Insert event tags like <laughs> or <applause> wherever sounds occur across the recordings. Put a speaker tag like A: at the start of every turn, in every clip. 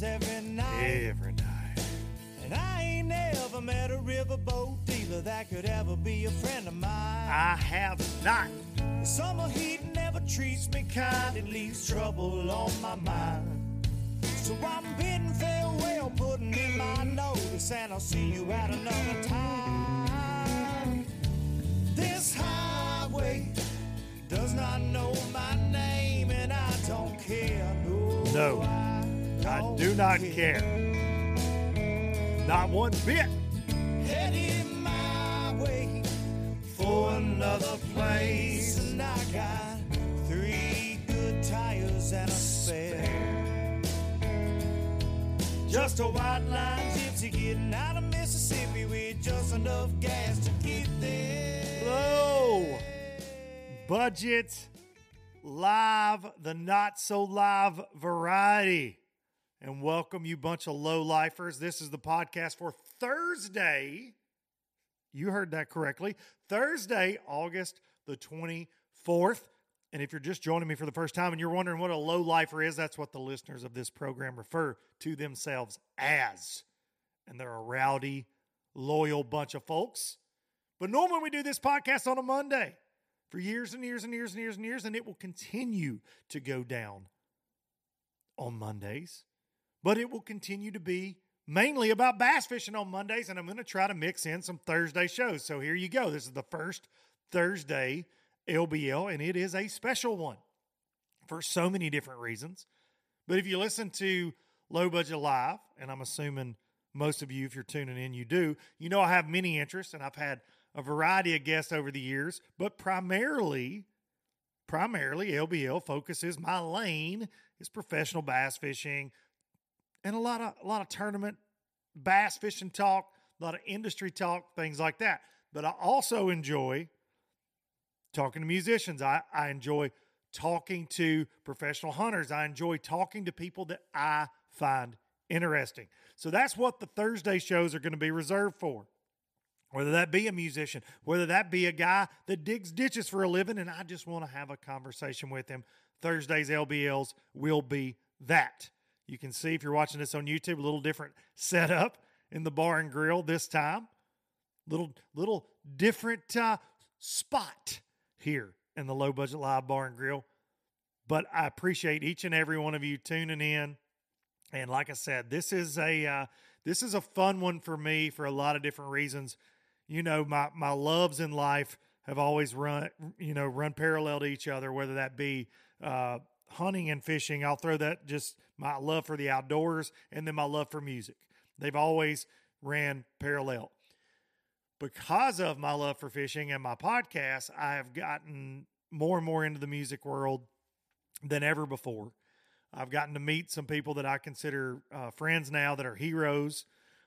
A: Happens every night.
B: Every night.
A: And I ain't never met a riverboat dealer that could ever be a friend of mine.
B: I have not.
A: The summer heat never treats me kind, it leaves trouble on my mind. So I'm bidding farewell, putting in my notice, and I'll see you at another time. This highway does not know my name, and I don't care. No,
B: No, I
A: don't
B: care. Not one bit.
A: Heading my way for another place, and I got three good tires and a spare. Just a white line gypsy getting out of Mississippi with just enough gas to get there.
B: Low budget live, the not so live variety. And welcome, you bunch of low lifers. This is the podcast for Thursday. You heard that correctly. Thursday, August the 24th. And if you're just joining me for the first time and you're wondering what a low lifer is, that's what the listeners of this program refer to themselves as. And they're a rowdy, loyal bunch of folks. But normally we do this podcast on a Monday for years and years and years and years and years, and it will continue to go down on Mondays. But it will continue to be mainly about bass fishing on Mondays, and I'm going to try to mix in some Thursday shows. So here you go. This is the first Thursday LBL, and it is a special one for so many different reasons. But if you listen to Low Budget Live, and I'm assuming most of you, if you're tuning in, you do, you know I have many interests, and I've had a variety of guests over the years, but primarily, primarily LBL focuses my lane is professional bass fishing and a lot of a lot of tournament bass fishing talk, a lot of industry talk, things like that. But I also enjoy talking to musicians. I, I enjoy talking to professional hunters. I enjoy talking to people that I find interesting. So that's what the Thursday shows are going to be reserved for. Whether that be a musician, whether that be a guy that digs ditches for a living, and I just want to have a conversation with him. Thursdays LBLs will be that. You can see if you're watching this on YouTube, a little different setup in the bar and grill this time. Little little different uh, spot here in the low budget live bar and grill. But I appreciate each and every one of you tuning in. And like I said, this is a uh, this is a fun one for me for a lot of different reasons. You know, my my loves in life have always run you know run parallel to each other, whether that be uh, hunting and fishing. I'll throw that just my love for the outdoors and then my love for music. They've always ran parallel. Because of my love for fishing and my podcast, I have gotten more and more into the music world than ever before. I've gotten to meet some people that I consider uh, friends now that are heroes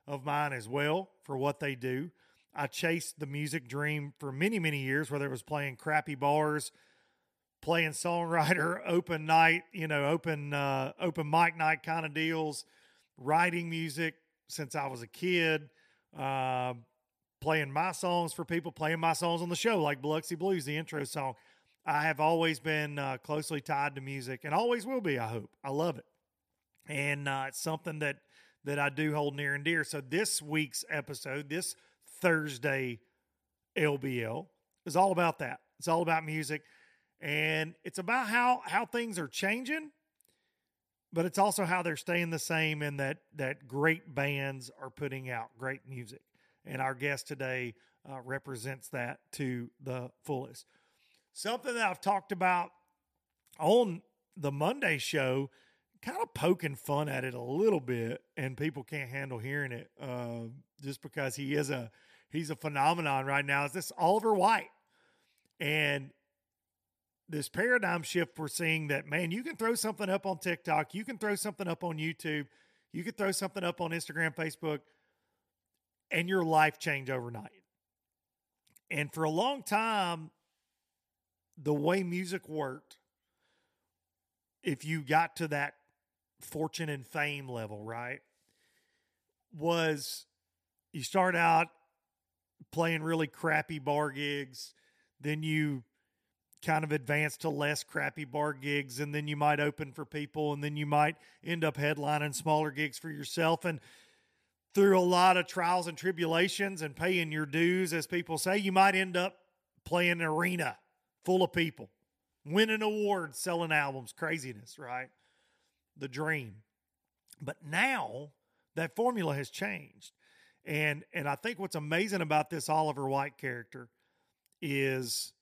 B: of mine as well for what they do. I chased the music dream for many, many years, whether it was playing crappy bars, playing songwriter, <laughs> open night, you know, open uh, open mic night kind of deals, writing music since I was a kid, uh, playing my songs for people, playing my songs on the show like Biloxi Blues, the intro song. I have always been uh, closely tied to music and always will be. I hope. I love it, and uh, it's something that that I do hold near and dear. So this week's episode, this Thursday LBL, is all about that. It's all about music, and it's about how how things are changing, but it's also how they're staying the same, and that that great bands are putting out great music. And our guest today uh, represents that to the fullest. Something that I've talked about on the Monday show, kind of poking fun at it a little bit, and people can't handle hearing it uh, just because he is a he's a phenomenon right now. Is this Oliver White and this paradigm shift we're seeing that man, you can throw something up on TikTok, you can throw something up on YouTube, you can throw something up on Instagram, Facebook, and your life change overnight. And for a long time, the way music worked, if you got to that fortune and fame level, right, was you start out playing really crappy bar gigs, then you kind of advance to less crappy bar gigs, and then you might open for people, and then you might end up headlining smaller gigs for yourself. And through a lot of trials and tribulations and paying your dues, as people say, you might end up playing an arena full of people, winning awards, selling albums, craziness, right? The dream. But now that formula has changed. And and I think what's amazing about this Oliver White character is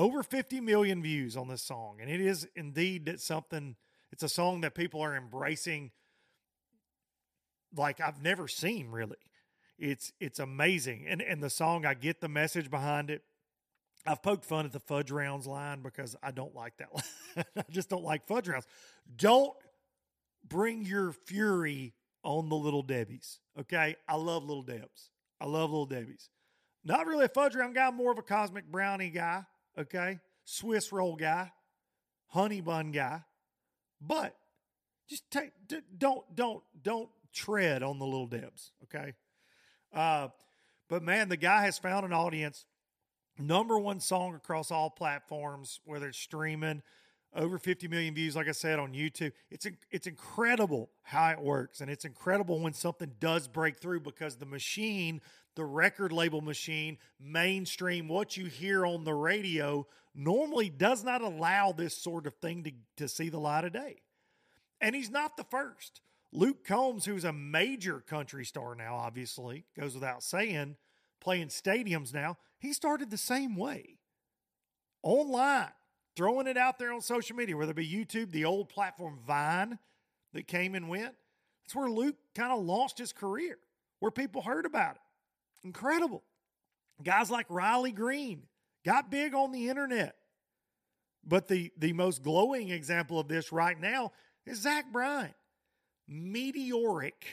B: over 50 million views on this song. And it is indeed that something it's a song that people are embracing like I've never seen really. It's it's amazing. And and the song I get the message behind it. I've poked fun at the fudge rounds line because I don't like that <laughs> line. I just don't like fudge rounds. Don't bring your fury on the little Debbie's. Okay. I love little Debs. I love little Debbie's. Not really a fudge round guy, more of a cosmic brownie guy. Okay. Swiss roll guy, honey bun guy. But just take, don't, don't, don't tread on the little Debs. Okay. Uh, but man, the guy has found an audience number one song across all platforms, whether it's streaming, over 50 million views, like I said, on YouTube. It's it's incredible how it works, and it's incredible when something does break through because the machine, the record label machine, mainstream, what you hear on the radio normally does not allow this sort of thing to, to see the light of day. And he's not the first. Luke Combs, who's a major country star now, obviously, goes without saying, playing stadiums now, he started the same way. Online, throwing it out there on social media, whether it be YouTube, the old platform Vine that came and went. That's where Luke kind of launched his career, where people heard about it. Incredible. Guys like Riley Green got big on the internet. But the, the most glowing example of this right now is Zach Bryan. Meteoric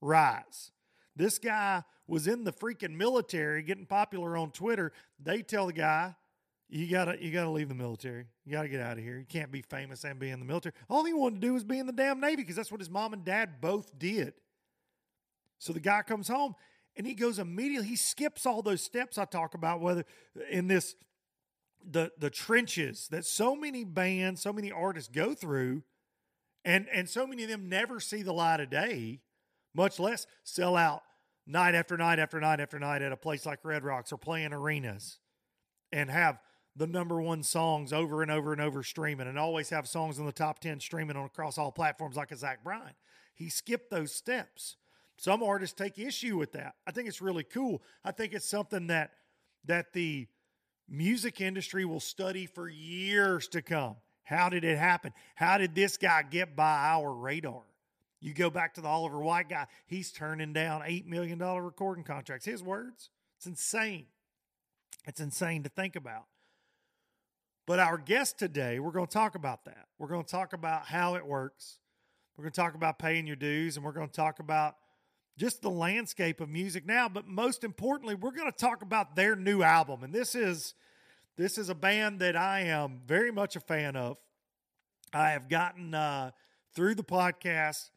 B: rise. This guy was in the freaking military getting popular on Twitter. They tell the guy, you gotta you gotta leave the military. You gotta get out of here. You can't be famous and be in the military. All he wanted to do was be in the damn Navy because that's what his mom and dad both did. So the guy comes home and he goes immediately, he skips all those steps I talk about, whether in this the the trenches that so many bands, so many artists go through, and and so many of them never see the light of day, much less sell out night after night after night after night at a place like Red Rocks or playing arenas and have the number one songs over and over and over streaming and always have songs in the top 10 streaming on across all platforms like a Zach Bryan. He skipped those steps. Some artists take issue with that. I think it's really cool. I think it's something that that the music industry will study for years to come. How did it happen? How did this guy get by our radar? You go back to the Oliver White guy, he's turning down $8 million recording contracts. His words. It's insane. It's insane to think about. But our guest today, we're going to talk about that. We're going to talk about how it works. We're going to talk about paying your dues, and we're going to talk about just the landscape of music now. But most importantly, we're going to talk about their new album. And this is this is a band that I am very much a fan of. I have gotten uh, through the podcast.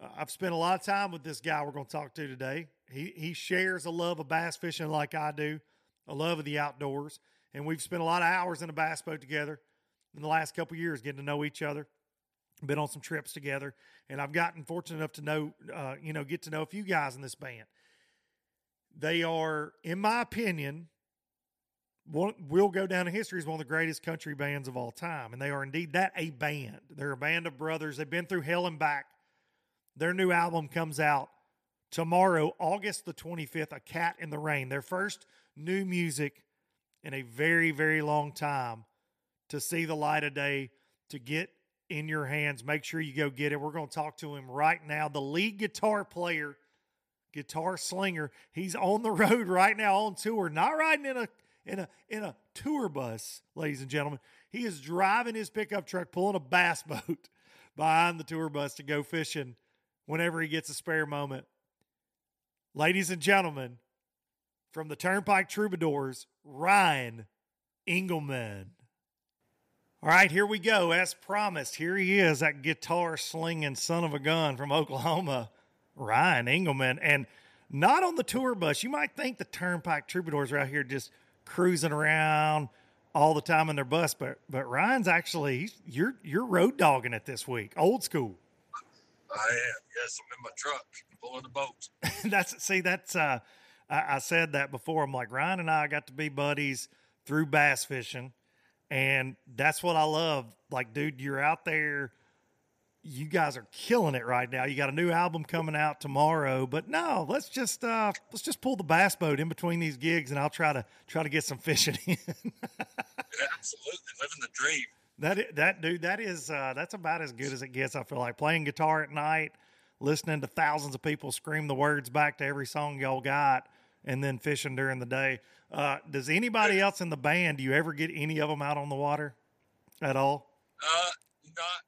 B: Uh, I've spent a lot of time with this guy we're going to talk to today. He he shares a love of bass fishing like I do, a love of the outdoors, and we've spent a lot of hours in a bass boat together in the last couple years, getting to know each other. Been on some trips together, and I've gotten fortunate enough to know, uh, you know, get to know a few guys in this band. They are, in my opinion, one, will go down in history as one of the greatest country bands of all time. And they are indeed that a band. They're a band of brothers. They've been through hell and back. Their new album comes out tomorrow, August the 25th, A Cat in the Rain. Their first new music in a very, very long time to see the light of day, to get in your hands. Make sure you go get it. We're going to talk to him right now. The lead guitar player, guitar slinger, he's on the <laughs> road right now on tour, not riding in a in a in a tour bus, ladies and gentlemen. He is driving his pickup truck, pulling a bass <laughs> boat behind the tour bus to go fishing whenever he gets a spare moment. Ladies and gentlemen, from the Turnpike Troubadours, Ryan Engleman. All right, here we go. As promised, here he is, that guitar slinging son of a gun from Oklahoma, Ryan Engleman. And not on the tour bus. You might think the Turnpike Troubadours are out here just cruising around all the time in their bus, but but Ryan's actually he's, you're you're road dogging it this week, old school.
C: I am. Yes, I'm in my truck pulling the boat. <laughs>
B: that's see that's uh I, I said that before. I'm like Ryan and I got to be buddies through bass fishing, and that's what I love. Like, dude, you're out there. You guys are killing it right now. You got a new album coming out tomorrow, but no, let's just uh let's just pull the bass boat in between these gigs, and I'll try to try to get some fishing in.
C: Absolutely, living the dream.
B: That that dude, that is uh, that's about as good as it gets. I feel like playing guitar at night, listening to thousands of people scream the words back to every song y'all got, and then fishing during the day. Uh, does anybody else in the band? Do you ever get any of them out on the water at all?
C: Uh, not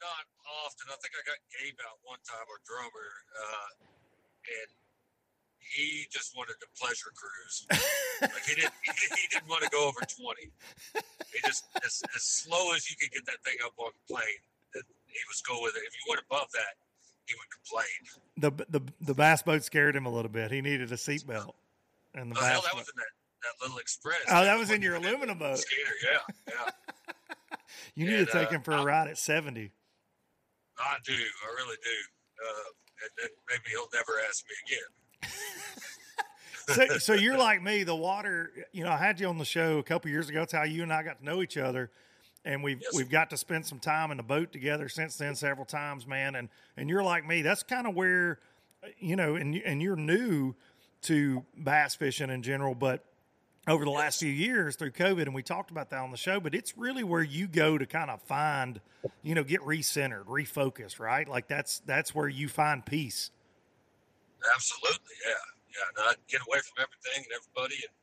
C: not often. I think I got Gabe out one time, our drummer, uh, and he just wanted a pleasure cruise. like he didn't <laughs> he, didn't want to go over twenty. He just as, as slow as you could get that thing up on the plane, he was go with it. If you went above that, he would complain.
B: The the the bass boat scared him a little bit. He needed a seatbelt. And the
C: Oh,
B: bass
C: hell, that
B: boat.
C: was in that, that little express.
B: Oh, that was in your aluminum boat.
C: Skater, yeah, yeah. <laughs>
B: you need
C: and,
B: to take
C: uh,
B: him for a
C: I-
B: ride at seventy.
C: I do. I really do. Uh, and, and maybe he'll never ask me again.
B: so, <laughs> so you're like me. The water, you know, I had you on the show a couple years ago. That's how you and I got to know each other, and we've
C: Yes.
B: we've got to spend some time in the boat together since then, several times, man. And and you're like me. That's kind of where, you know, and and you're new to bass fishing in general, but over the last few years through COVID, and we talked about that on the show, but it's really where you go to kind of find, you know, get recentered, refocused, right? Like that's that's where you find peace.
C: Absolutely, yeah, yeah. Not get away from everything and everybody, and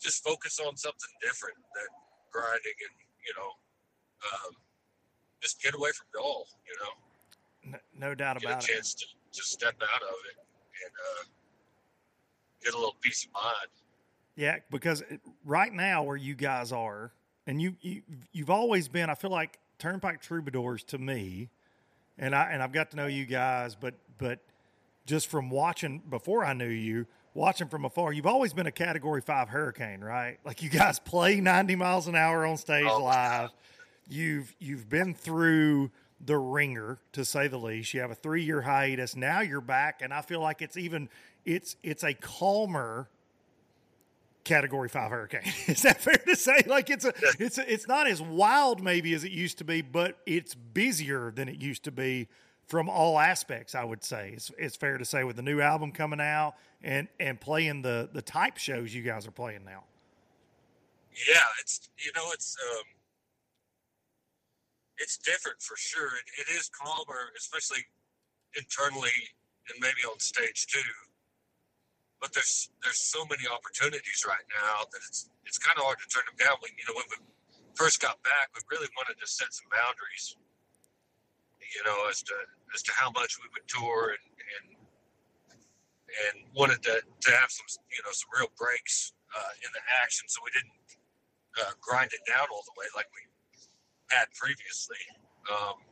C: just focus on something different than grinding and you know, um, just get away from it all. You know,
B: No, no doubt
C: get
B: about
C: a
B: it.
C: chance to just step out of it and uh, get a little peace of mind.
B: Yeah, because right now where you guys are, and you, you you've always been, I feel like Turnpike Troubadours to me, and I and I've got to know you guys, but but just from watching before I knew you, watching from afar, you've always been a Category Five hurricane, right? Like you guys play ninety miles an hour on stage
C: Oh,
B: live. You've you've been through the ringer to say the least. You have a three year hiatus. Now you're back, and I feel like it's even it's it's a calmer category five hurricane. <laughs> Is that fair to say? Like it's a it's a, it's not as wild maybe as it used to be, but it's busier than it used to be from all aspects. I would say it's it's fair to say with the new album coming out and and playing the the type shows you guys are playing now.
C: Yeah, it's you know it's um, it's different for sure. It, it is calmer, especially internally and maybe on stage too. But there's there's so many opportunities right now that it's it's kind of hard to turn them down. We, you know, when we first got back, we really wanted to set some boundaries. You know, as to as to how much we would tour and and, and wanted to, to have some you know some real breaks uh, in the action, so we didn't uh, grind it down all the way like we had previously. Um,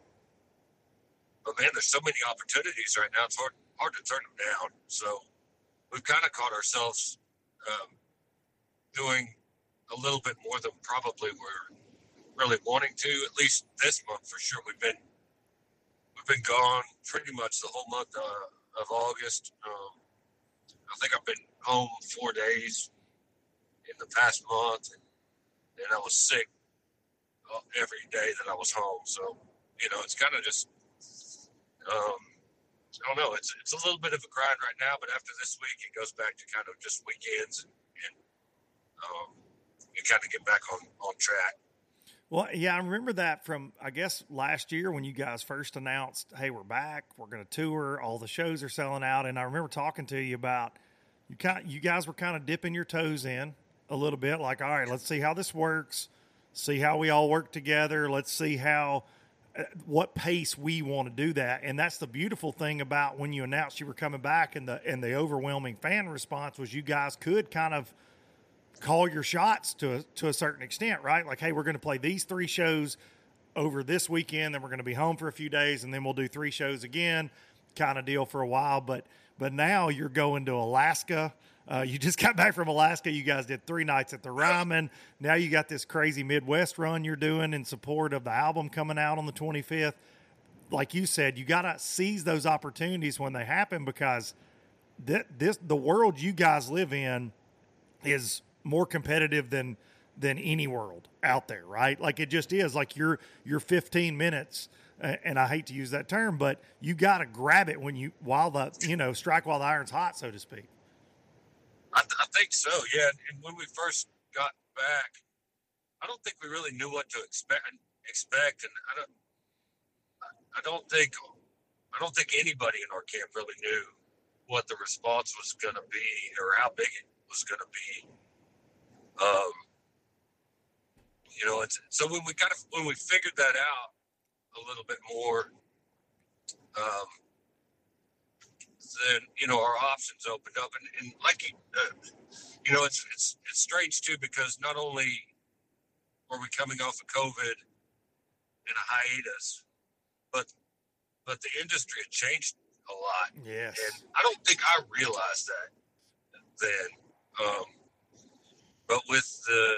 C: but man, there's so many opportunities right now. It's hard hard to turn them down. So we've kind of caught ourselves um, doing a little bit more than probably we're really wanting to. At least this month for sure. We've been we've been gone pretty much the whole month uh, of August. Um, I think I've been home four days in the past month, and, and I was sick uh, every day that I was home. So you know, it's kind of just um, I don't know. It's it's a little bit of a grind right now, but after this week, it goes back to kind of just weekends and, and um, you kind of get back on on track.
B: Well, yeah, I remember that from I guess last year when you guys first announced, "Hey, we're back. We're going to tour. All the shows are selling out." And I remember talking to you about you kind you guys were kind of dipping your toes in a little bit, like, "All right, let's see how this works. See how we all work together. Let's see how." What pace we want to do that and that's the beautiful thing about when you announced you were coming back and the and the overwhelming fan response was you guys could kind of call your shots to a, to a certain extent, right? Like, hey, we're going to play these three shows over this weekend, then we're going to be home for a few days, and then we'll do three shows again, kind of deal for a while. But but now you're going to Alaska. Uh, you just <laughs> got back from Alaska. You guys did three nights at the Ryman. Now you got this crazy Midwest run you're doing in support of the album coming out on the 25th. Like you said, you got to seize those opportunities when they happen because th- this the world you guys live in is more competitive than than any world out there, right? Like it just is. Like you're you're 15 minutes, and I hate to use that term, but you got to grab it when you while the you know strike while the iron's hot, so to speak.
C: I, th- I think so, yeah. And when we first got back, I don't think we really knew what to expect. Expect, and I don't. I don't think. I don't think anybody in our camp really knew what the response was going to be or how big it was going to be. Um, you know, it's, so when we kind of when we figured that out a little bit more, um, then you know our options opened up, and, and like uh, you know, it's it's it's strange too because not only were we coming off of COVID and a hiatus, but but the industry had changed a lot.
B: Yes,
C: and I don't think I realized that then. Um, but with the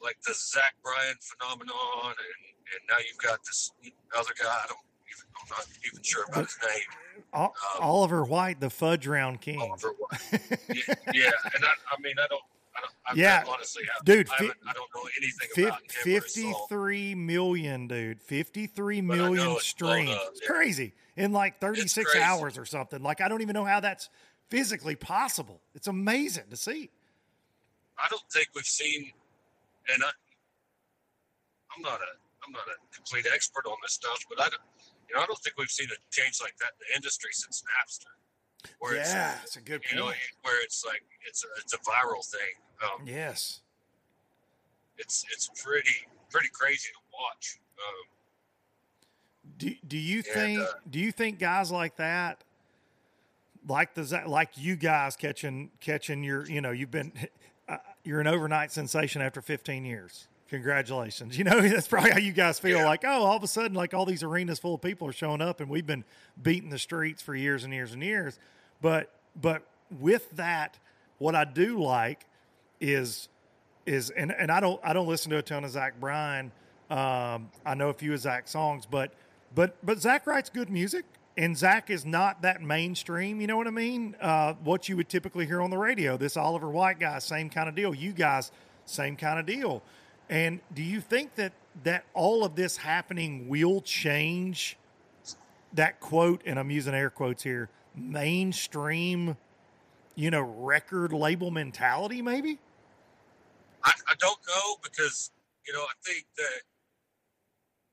C: like the Zach Bryan phenomenon, and, and now you've got this other guy. I don't even, I'm not even sure about his name.
B: um, Oliver White, the fudge round king.
C: Oliver White. <laughs> yeah, yeah, and I, I mean, I don't. I don't I
B: yeah,
C: honestly, I,
B: dude,
C: I, I, don't know anything about him
B: 53 million, dude. 53 million streams. It's yeah. crazy in like 36 hours or something. Like, I don't even know how that's physically possible. It's amazing to see.
C: I don't think we've seen, and I, I'm not a I'm not a complete expert on this stuff, but I don't, you know, I don't think we've seen a change like that in the industry since Napster.
B: Where yeah, it's, it's a good
C: point. Know, where it's like it's a it's a viral thing. Um,
B: yes,
C: it's it's pretty pretty crazy to watch. Um,
B: do do you and, think uh, do you think guys like that like the like you guys catching catching your you know you've been <laughs> uh, you're an overnight sensation after 15 years congratulations <laughs> you know that's probably how you guys feel yeah. like oh all of a sudden like all these arenas full of people are showing up and we've been beating the streets for years and years and years but but with that what i do like is is and, and i don't i don't listen to a ton of zach bryan um, i know a few of zach's songs but but but zach writes good music and Zach is not that mainstream. You know what I mean? Uh, what you would typically hear on the radio. This Oliver White guy, same kind of deal. You guys, same kind of deal. And do you think that that all of this happening will change that quote? And I'm using air quotes here. Mainstream, you know, record label mentality, maybe.
C: I, I don't know because you know, I think that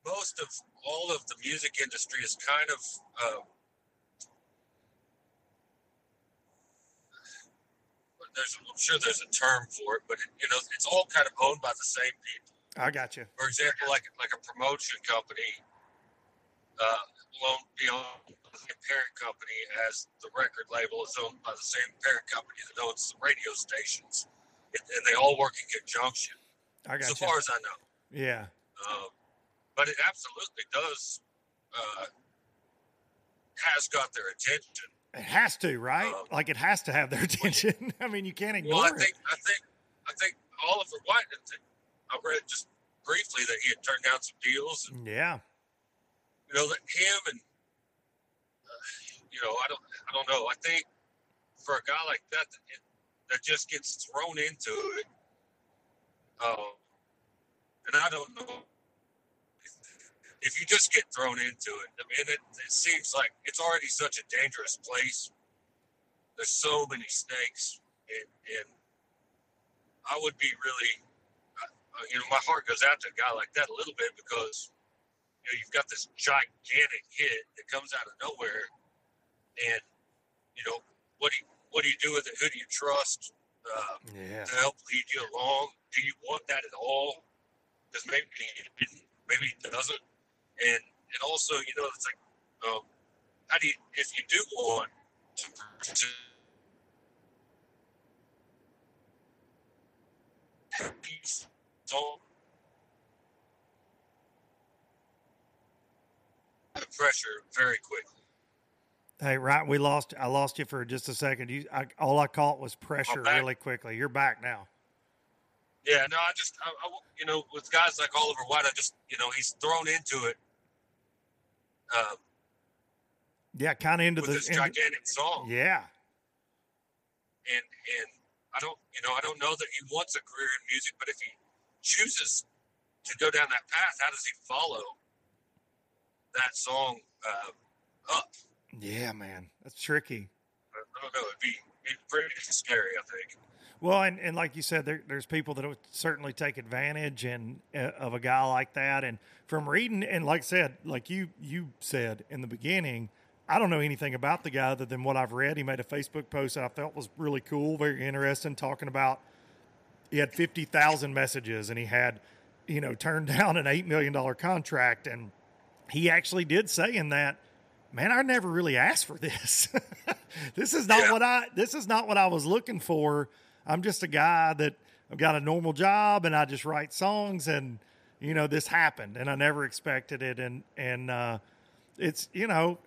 C: most of all of the music industry is kind of uh, there's I'm sure there's a term for it, but it, you know, it's all kind of owned by the same people.
B: I got you.
C: For example, like like a promotion company uh, won't be owned by the parent company as the record label is owned by the same parent company that owns the radio stations, and, and they all work in conjunction.
B: I got
C: so
B: you.
C: far as I know.
B: yeah.
C: Um, but it absolutely does uh, has got their attention.
B: It has to, right?
C: Um,
B: like it has to have their <laughs> attention. I mean, you can't ignore
C: Well, I
B: it.
C: think I think I think Oliver White. I read just briefly that he had turned down some deals, and
B: yeah.
C: you know that him and uh, you know I don't I don't know. I think for a guy like that that, it, that just gets thrown into it, um, and I don't know if you just get thrown into it. I mean, it, it seems like it's already such a dangerous place. There's so many snakes, and, and I would be really, uh, you know, my heart goes out to a guy like that a little bit because you know you've got this gigantic hit that comes out of nowhere, and you know what do you what do you do with it? Who do you trust uh,
B: Yeah.
C: to help lead you along? Do you want that at all? Because maybe maybe it doesn't, and and also you know it's like, um, how do you if you do want to, to don't pressure very quickly.
B: Hey, right. We lost. I lost you for just a second. You, I, all I caught was pressure really quickly. You're back now.
C: Yeah, no, I just, I, I, you know, with guys like Oliver White, I just, you know, he's thrown into it um,
B: Yeah, kind of into the.
C: this
B: into-
C: gigantic song,
B: yeah.
C: and and I don't, you know, I don't know that he wants a career in music, but if he chooses to go down that path, how does he follow that song uh, up?
B: Yeah, man, that's tricky.
C: I don't know. It'd be, it'd be pretty scary, I think.
B: Well, and, and like you said, there, there's people that would certainly take advantage and uh, of a guy like that. And from reading, and like I said, like you you said in the beginning, I don't know anything about the guy other than what I've read. He made a Facebook post that I felt was really cool, very interesting, talking about he had fifty thousand messages and he had, you know, turned <laughs> down an eight million dollar contract, and he actually did say in that, man, I never really asked for this. <laughs> this is not
C: Yeah.
B: what I this is not what I was looking for. I'm just a guy that I've got a normal job and I just write songs and you know this happened and I never expected it and and uh it's you know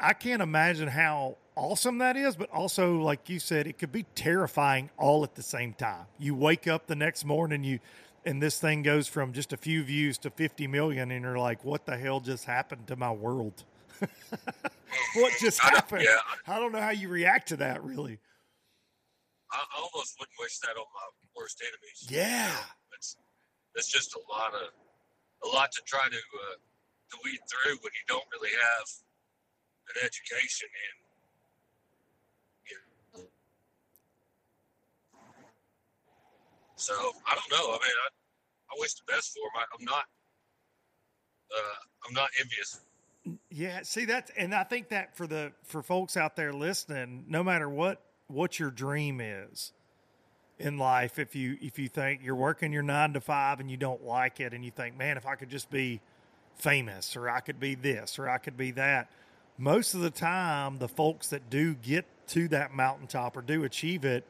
B: I can't imagine how awesome that is, but also like you said, it could be terrifying all at the same time. You wake up the next morning, you and this thing goes from just a few views to 50 million, and you're like, what the hell just happened to my world? <laughs> what just
C: I
B: happened?
C: yeah.
B: I don't know how you react to that, really.
C: I almost wouldn't wish that on my worst enemies.
B: Yeah.
C: It's it's just a lot of a lot to try to uh, to weed through when you don't really have an education in. You know. So I don't know. I mean, I, I wish the best for him. I, I'm not. Uh, I'm not envious.
B: Yeah, see that's and I think that for the for folks out there listening, no matter what what your dream is in life, if you if you think you're working your nine to five and you don't like it, and you think, man, if I could just be famous, or I could be this, or I could be that, most of the time, the folks that do get to that mountaintop or do achieve it,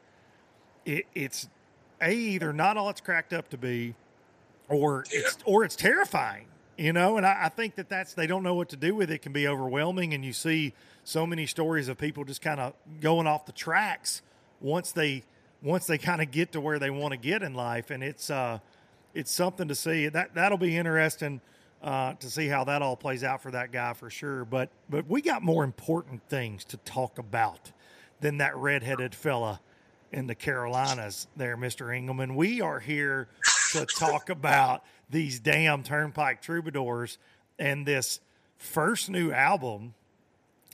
B: it it's a either not all it's cracked up to be, or it's or it's terrifying you know and I, I think that that's they don't know what to do with it can be overwhelming and you see so many stories of people just kind of going off the tracks once they once they kind of get to where they want to get in life and it's uh it's something to see that that'll be interesting uh, to see how that all plays out for that guy for sure but but we got more important things to talk about than that redheaded fella in the Carolinas there, Mr. Engleman. We are here to talk about these damn Turnpike Troubadours and this first new album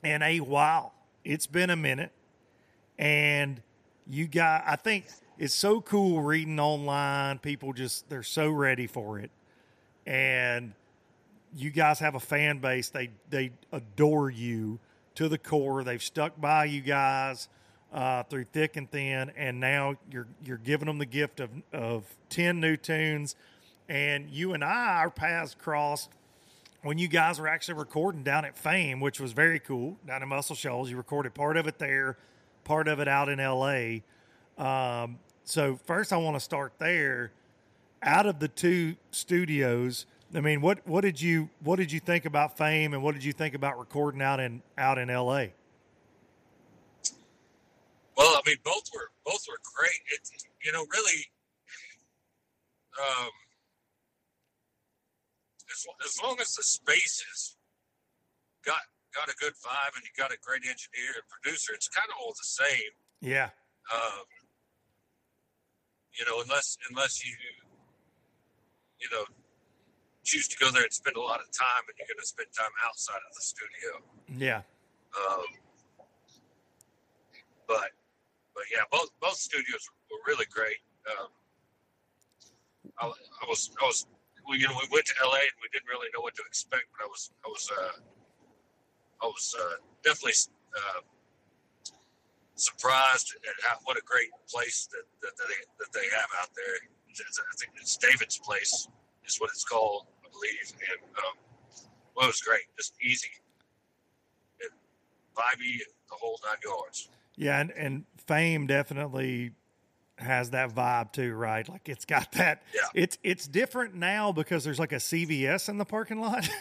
B: in a while. It's been a minute. And you got, I think, it's so cool reading online. People just they're so ready for it, and you guys have a fan base. They they adore you to the core. They've stuck by you guys uh, through thick and thin, and now you're you're giving them the gift of of ten new tunes. And you and I, our paths crossed when you guys were actually recording down at Fame, which was very cool down in Muscle Shoals. You recorded part of it there, part of it out in L.A. Um, so first, I want to start there. Out of the two studios, I mean, what what did you what did you think about Fame, and what did you think about recording out in out in L.A.
C: Mean, both were both were great. It, you know, really, um, as, as long as the spaces got got a good vibe and you got a great engineer and producer, it's kind of all the same.
B: Yeah.
C: Um, you know, unless unless you you know choose to go there and spend a lot of time, and you're going to spend time outside of the studio.
B: Yeah.
C: Um, but but yeah, both both studios were really great. Um, I, I was I was we you know we went to LA and we didn't really know what to expect, but I was I was uh, I was uh, definitely uh, surprised at how, what a great place that, that, they, that they have out there. I think it's David's place is what it's called, I believe. And um, well, it was great, just easy and vibey, and the whole nine yards.
B: Yeah, and, and Fame definitely has that vibe too, right? Like it's got <laughs> that.
C: Yeah.
B: It's it's different now because there's like a CVS in the parking lot. <laughs>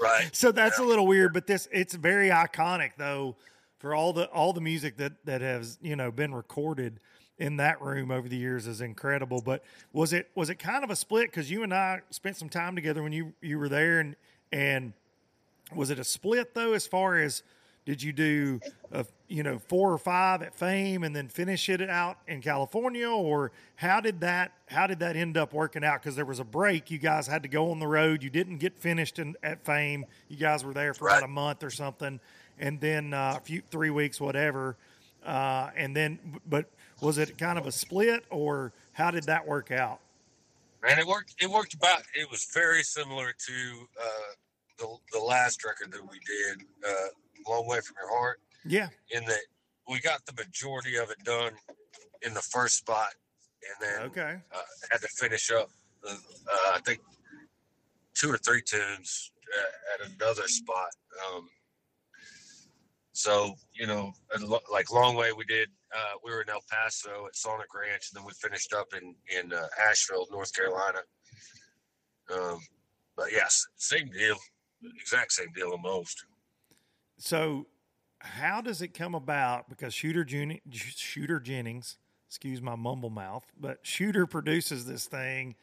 C: Right.
B: so that's
C: Yeah.
B: a little weird, but this it's very iconic though for all the all the music that that has you know been recorded in that room over the years is incredible. But was it was it kind of a split because you and I spent some time together when you you were there and and was it a split though as far as did you do a, you know four or five at fame and then finish it out in california or how did that how did that end up working out because there was a break you guys had to go on the road you didn't get finished in, at fame you guys were there for
C: Right.
B: about a month or something and then uh, a few three weeks whatever uh, and then but was it kind of a split or how did that work out
C: And it worked. It worked about. It was very similar to uh, the the last record that we did, uh, "Long Way from Your Heart,"
B: yeah
C: in that we got the majority of it done in the first spot, and then
B: okay
C: uh, had to finish up. Uh, uh, I think two or three tunes uh, at another spot. Um, so you know, like long way we did. Uh, we were in El Paso at Sonic Ranch, and then we finished up in in uh, Asheville, North Carolina. Um, but yes, same deal, exact same deal almost.
B: So, how does it come about? Because Shooter Jen- Shooter Jennings, excuse my mumble mouth, but Shooter produces this thing.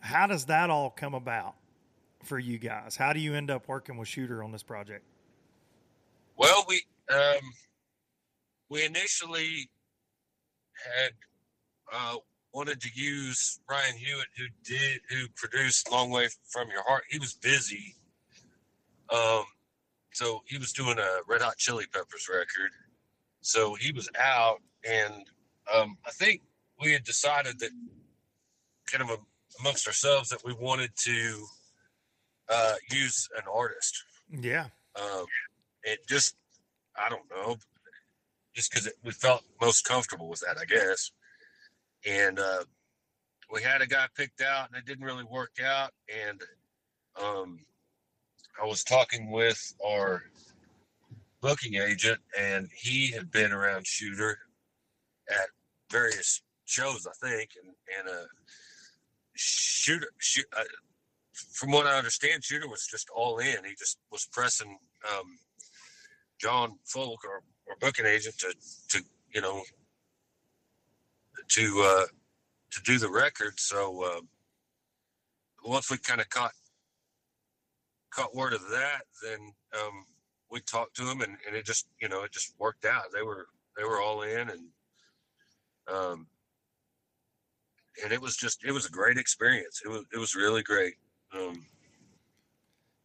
B: How does that all come about for you guys? How do you end up working with Shooter on this project?
C: Well, we um, we initially had uh, wanted to use Ryan Hewitt, who did who produced "Long Way from Your Heart." He was busy, um, so he was doing a Red Hot Chili Peppers record. So he was out, and um, I think we had decided that kind of amongst ourselves that we wanted to uh, use an artist.
B: Yeah,
C: Um, it just, I don't know, just because we felt most comfortable with that, I guess. And uh, we had a guy picked out, and it didn't really work out. And um, I was talking with our booking agent, and he had been around Shooter at various shows, I think, and and uh, Shooter, shoot, uh, from what I understand, Shooter was just all in. He just was pressing um, John Folk, our, our booking agent, to to you know to uh, to do the record. So uh, once we kind of caught caught word of that, then um, we talked to him, and, and it just you know it just worked out. They were they were all in, and um, and it was just it was a great experience. It was it was really great. Um,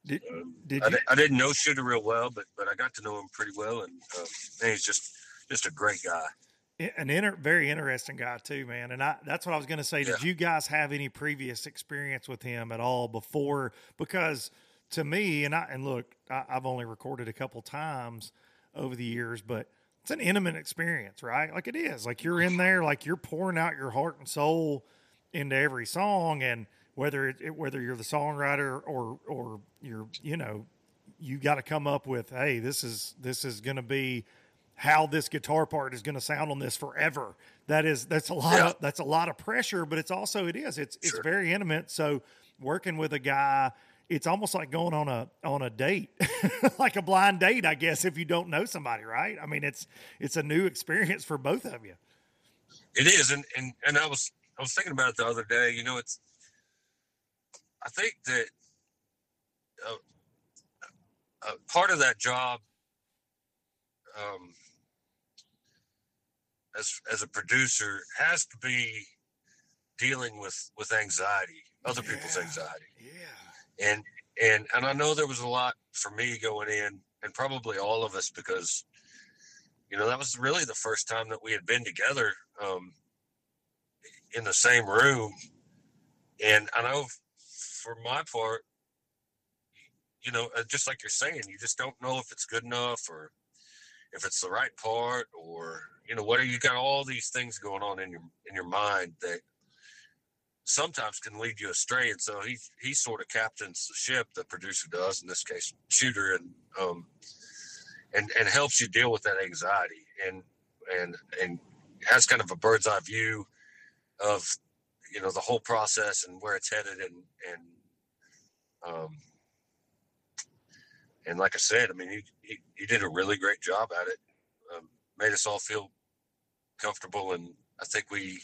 B: did
C: um,
B: did
C: I,
B: you?
C: I didn't know Shooter real well, but but I got to know him pretty well, and um, he's just just a great guy.
B: an inter, very interesting guy too, man. And I that's what I was going to say. Did you guys have any previous experience with him at all before? Because to me, and I and look, I, I've only recorded a couple times over the years, but it's an intimate experience, right? Like it is. Like you're in there, like you're pouring out your heart and soul into every song, and whether it, it- whether you're the songwriter or or you're you know you got to come up with hey this is this is going to be how this guitar part is going to sound on this forever that is that's a lot
C: Yeah.
B: of that's a lot of pressure but it's also it is it's it's very intimate so working with a guy it's almost like going on a on a date <laughs> like a blind date i guess if you don't know somebody right? I mean it's it's a new experience for both of you.
C: It is, and and and I was I was thinking about it the other day. You know, it's I think that uh, uh, part of that job, um, as as a producer, has to be dealing with with anxiety, other people's anxiety,
B: yeah
C: and and and I know there was a lot for me going in, and probably all of us because you know that was really the first time that we had been together um, in the same room, and I know for my part, you know, uh, just like you're saying, you just don't know if it's good enough or if it's the right part or you know what are you got all these things going on in your in your mind that sometimes can lead you astray and so he he sort of captains the ship the producer does in this case shooter and um and and helps you deal with that anxiety and and and has kind of a bird's eye view of you know the whole process and where it's headed and and um and like I said, I mean, he, he, he did a really great job at it. Um, made us all feel comfortable, and I think we,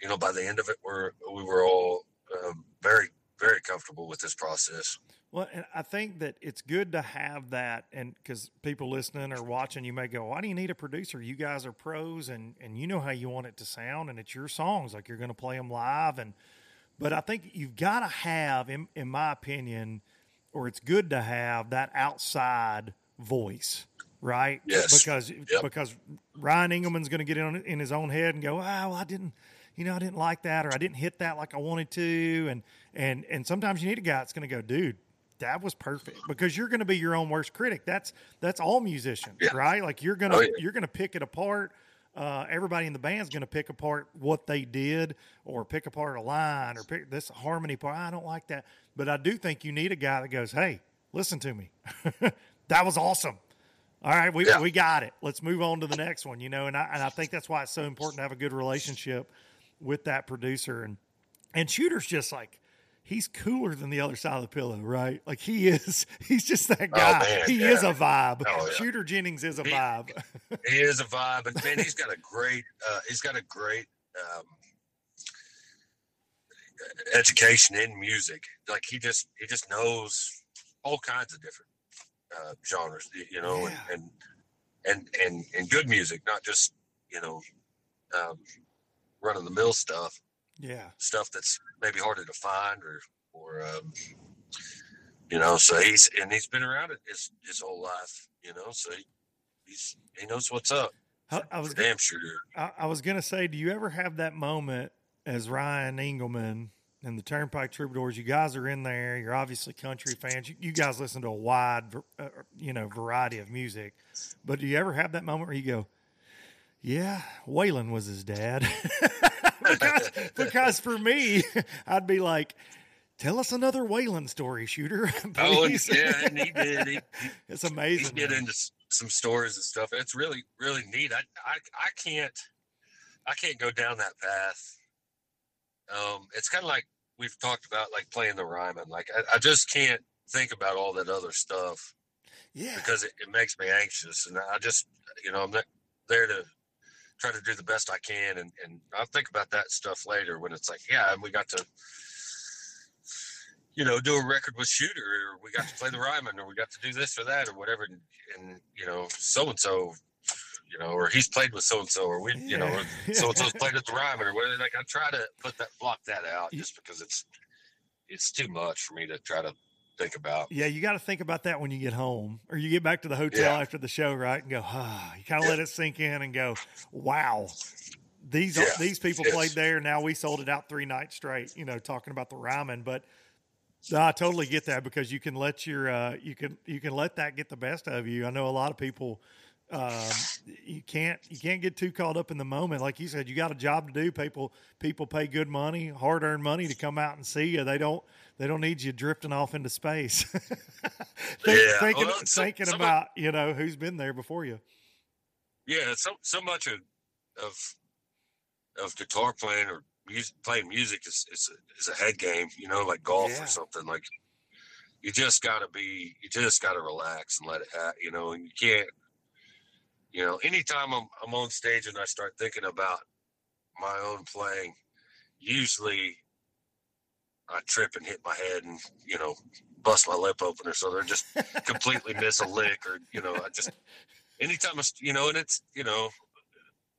C: you know, by the end of it, we're we were all um, very very comfortable with this process.
B: Well, and I think that it's good to have that, and because people listening or watching, you may go, "Why do you need a producer? You guys are pros, and and you know how you want it to sound, and it's your songs, like you're going to play them live." And but I think you've got to have, in in my opinion, or it's good to have that outside voice, right?
C: Yes.
B: Because
C: Yep.
B: because Ryan Engleman's going to get in in his own head and go, "Ah, well, I didn't." You know, I didn't like that, or I didn't hit that like I wanted to, and and and sometimes you need a guy that's going to go, dude, that was perfect because you're going to be your own worst critic. That's that's all musicians,
C: Yeah.
B: right? Like you're gonna
C: Oh, yeah.
B: you're gonna pick it apart. Uh, everybody in the band's going to pick apart what they did, or pick apart a line, or pick this harmony part. I don't like that, but I do think you need a guy that goes, "Hey, listen to me, <laughs> that was awesome." All right, we,
C: Yeah.
B: we got it. Let's move on to the next one, you know. And I and I think that's why it's so important to have a good relationship with that producer. And and Shooter's just like he's cooler than the other side of the pillow, right? Like he is. <laughs> He's just that guy.
C: man,
B: he
C: yeah.
B: is a vibe.
C: Oh, yeah.
B: Shooter Jennings is a
C: He-
B: vibe.
C: He is a <laughs> vibe, and man, he's got a great uh, he's got a great um, education in music. Like he just he just knows all kinds of different uh, genres, you know,
B: Yeah.
C: and, and and and and good music, not just you know um, run of the mill stuff,
B: yeah.
C: stuff that's maybe harder to find or or um, you know. So he's and he's been around it his his whole life, you know. So he, he's he knows what's up.
B: I, I was
C: damn sure.
B: I, I was gonna say, do you ever have that moment as Ryan Engleman and the Turnpike Troubadours? You guys are in there. You're obviously country fans. You, you guys listen to a wide, uh, you know, variety of music. But do you ever have that moment where you go, "Yeah, Waylon was his dad"? <laughs> because, <laughs> because for me, I'd be like. Tell us another Waylon story, shooter. <laughs>
C: Oh, yeah, and he did. He, he,
B: it's
C: he
B: amazing.
C: get
B: man.
C: into some stories and stuff. It's really, really neat. I, I, I can't, I can't go down that path. Um, it's kind of like we've talked about, like playing the Ryman. Like I, I just can't think about all that other stuff
B: yeah.
C: because it, it makes me anxious, and I just, you know, I'm not there to try to do the best I can, and and I'll think about that stuff later when it's like, yeah, and we got to. You know, do a record with Shooter, or we got to play the Ryman, or we got to do this or that, or whatever. And, and you know, so and so, you know, or he's played with so and so, or we, you know, <laughs> so and so's played at the Ryman, or whatever. Like I try to put that block that out just because it's it's too much for me to try to think about.
B: Yeah, you got to think about that when you get home or you get back to the hotel
C: Yeah.
B: after the show, right? And go, ah, you kind of
C: Yeah.
B: let it sink in and go, wow, these
C: Yeah.
B: these people
C: Yes.
B: played there. Now we sold it out three nights straight. You know, talking about the Ryman, but I totally get that because you can let your uh, you can you can let that get the best of you. I know a lot of people. Um, you can't you can't get too caught up in the moment. Like you said, you got a job to do. People people pay good money, hard earned money to come out and see you. They don't they don't need you drifting off into space. <laughs> Think-
C: Yeah,
B: thinking
C: well, some-
B: thinking
C: of-
B: about you know who's been there before you.
C: Yeah, so so much of of of guitar playing or music, playing music is is a, is a head game. You know, like golf
B: Yeah.
C: or something. Like you just got to be, you just got to relax and let it happen. You know, and you can't. You know, anytime I'm I'm on stage and I start thinking about my own playing, usually I trip and hit my head and you know bust my lip open or so. They're just completely miss a <laughs> lick or you know I just anytime I, you know and it's you know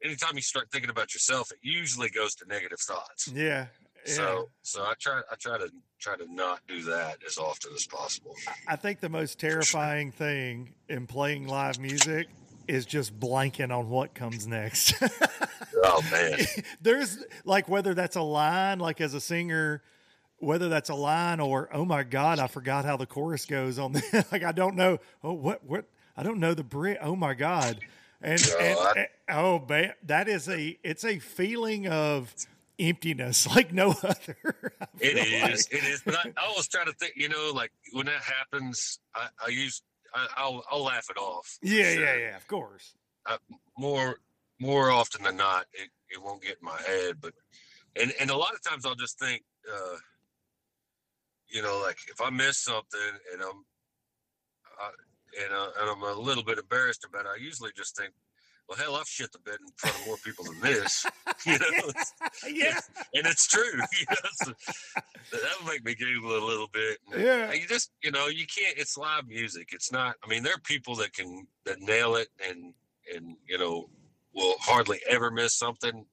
C: anytime you start thinking about yourself it usually goes to negative thoughts
B: Yeah. yeah.
C: so so i try i try to try to not do that as often as possible
B: I think the most terrifying thing in playing live music is just blanking on what comes next. <laughs>
C: oh man
B: There's like whether that's a line, like as a singer, whether that's a line or oh my god, I forgot how the chorus goes on. <laughs> The, like I don't know. Oh what what I don't know the brit. Oh my god, and,
C: No,
B: and,
C: I-
B: and- oh man, that is a it's a feeling of emptiness <laughs> like no other. <laughs> I
C: it is
B: like.
C: it is but I, I always try to think you know like when that happens i i use I, I'll, I'll laugh it off
B: Yeah,
C: sure.
B: yeah, yeah. Of course.
C: more more often than not it, it won't get in my head but and and a lot of times i'll just think uh you know like if i miss something and i'm uh, and, uh, and i'm a little bit embarrassed about it i usually just think well hell i've shit the bed in front of more people than this <laughs> you know <laughs>
B: yeah.
C: and it's true <laughs> you know so that would make me giggle a little bit And
B: Yeah.
C: you just you know you can't it's live music it's not i mean there are people that can that nail it and and you know will hardly ever miss something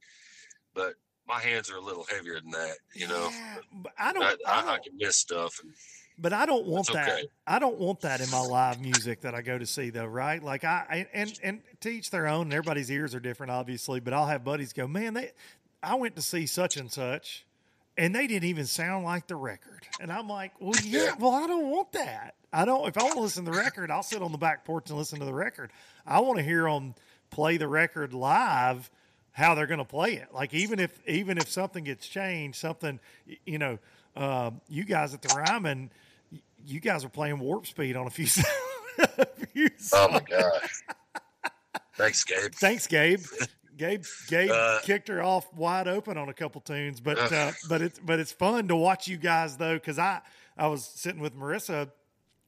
C: but my hands are a little heavier than that you know
B: Yeah, but I don't.
C: I,
B: I,
C: I, I
B: don't
C: can miss stuff and
B: but I don't want that.
C: okay.
B: I don't want that in my <laughs> live music that I go to see, though. Right? Like I, I and and to each their own. And everybody's ears are different, obviously. But I'll have buddies go, man, they. I went to see such and such, and they didn't even sound like the record. And I'm like, well, <laughs> yeah,
C: Yeah.
B: well, I don't want that. I don't. If I want to listen to the record, I'll sit on the back porch and listen to the record. I want to hear them play the record live. How they're going to play it? Like even if even if something gets changed, something you know, uh, you guys at the Ryman, you guys are playing warp speed on a few. <laughs> a few
C: oh my gosh thanks gabe
B: Thanks, Gabe. <laughs> Gabe Gabe
C: Uh,
B: kicked her off wide open on a couple tunes, but uh, but it's but it's fun to watch you guys though because I I was sitting with Marissa,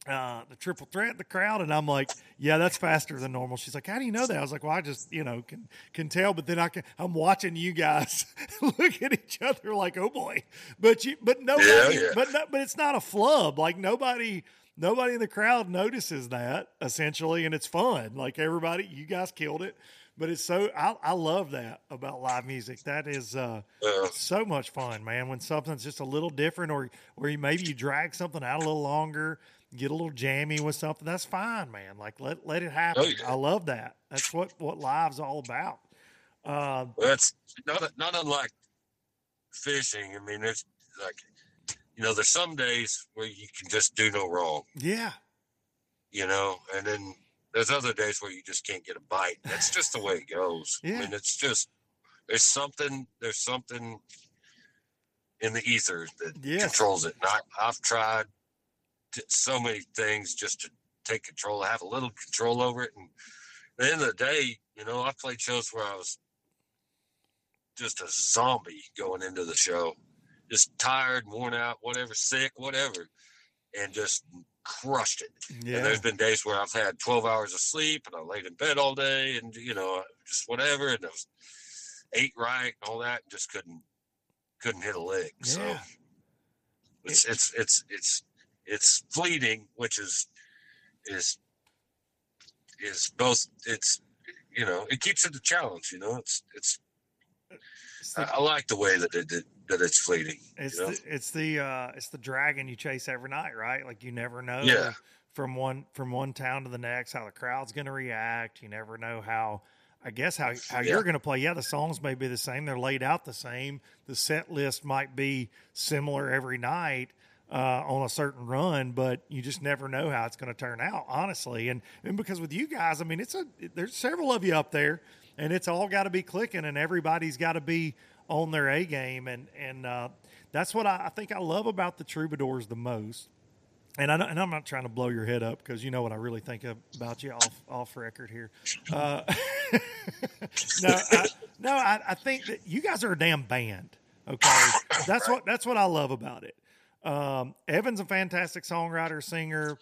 B: uh, the triple threat, the crowd, and I'm like, yeah, that's faster than normal. She's like, how do you know that? I was like, well, I just you know can can tell, but then I can I'm watching you guys <laughs> look at each other like, oh boy, but you but nobody,
C: Yeah, yeah.
B: but no, but it's not a flub. Like nobody. Nobody in the crowd notices that essentially, and it's fun. Like everybody, you guys killed it but it's so I, I love that about live music. That is uh, so much fun, man. When something's just a little different, or or you, maybe you drag something out a little longer, get a little jammy with something. That's fine, man. Like let let it happen.
C: Oh, yeah.
B: I love that. That's what what live's all about. Uh,
C: That's not not unlike fishing. I mean, it's like, you know, there's some days where you can just do no wrong,
B: yeah,
C: you know, and then there's other days where you just can't get a bite. That's just the way it goes.
B: Yeah.
C: I mean, it's just there's something there's something in the ether that
B: Yes.
C: controls it. And I, I've tried so many things just to take control, have a little control over it, and at the end of the day, you know, I played shows where I was just a zombie going into the show, just tired, worn out, whatever, sick, whatever, and just crushed it. And there's been days where I've had 12 hours of sleep and I laid in bed all day and, you know, uh, just whatever. And I was ate right and all that and just couldn't, couldn't hit a lick. So
B: yeah.
C: it's, it's, it's, it's, it's fleeting, which is, is, is both, it's, you know, it keeps it a challenge, you know, it's, it's,
B: It's
C: I,
B: the-
C: I like the way that it, that that it's fleeting.
B: It's
C: you know?
B: the, it's the uh, it's the dragon you chase every night, right? Like you never know
C: Yeah.
B: from one from one town to the next how the crowd's going to react. You never know how. I guess how how
C: Yeah.
B: you're going to play. Yeah, the songs may be the same. They're laid out the same. The set list might be similar every night uh, on a certain run, but you just never know how it's going to turn out, honestly. And and because with you guys, I mean, it's a there's several of you up there, and it's all got to be clicking, and everybody's got to be on their A game, and and uh, that's what I, I think I love about the Troubadours the most. And, I, and I'm not trying to blow your head up because you know what I really think about you off off record here. Uh, <laughs> no, I, no, I, I think that you guys are a damn band. Okay, that's what that's what I love about it. Um, Evan's a fantastic songwriter, singer,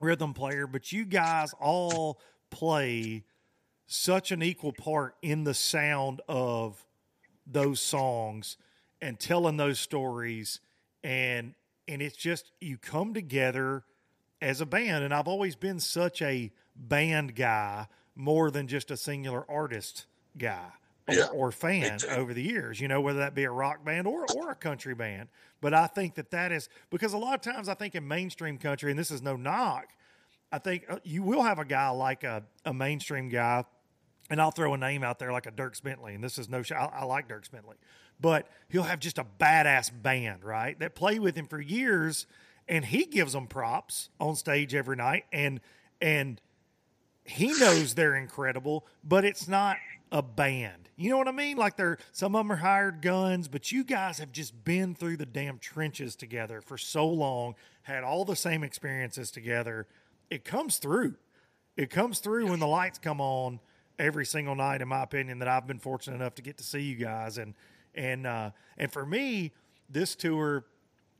B: rhythm player, but you guys all play such an equal part in the sound of those songs and telling those stories. And and it's just you come together as a band. And I've always been such a band guy more than just a singular artist guy or,
C: Yeah,
B: or fan
C: too.
B: over the years you know whether that be a rock band or or a country band but I think that that is because a lot of times I think in mainstream country and this is no knock I think uh, you will have a guy like a, a mainstream guy and I'll throw a name out there like a Dierks Bentley, and this is no, sh- I, I like Dierks Bentley, but he'll have just a badass band, right? That play with him for years, and he gives them props on stage every night, and and he knows they're incredible, but it's not a band. You know what I mean? Like they're some of them are hired guns, but you guys have just been through the damn trenches together for so long, had all the same experiences together. It comes through it comes through when the lights come on every single night in my opinion that I've been fortunate enough to get to see you guys and and uh and for me this tour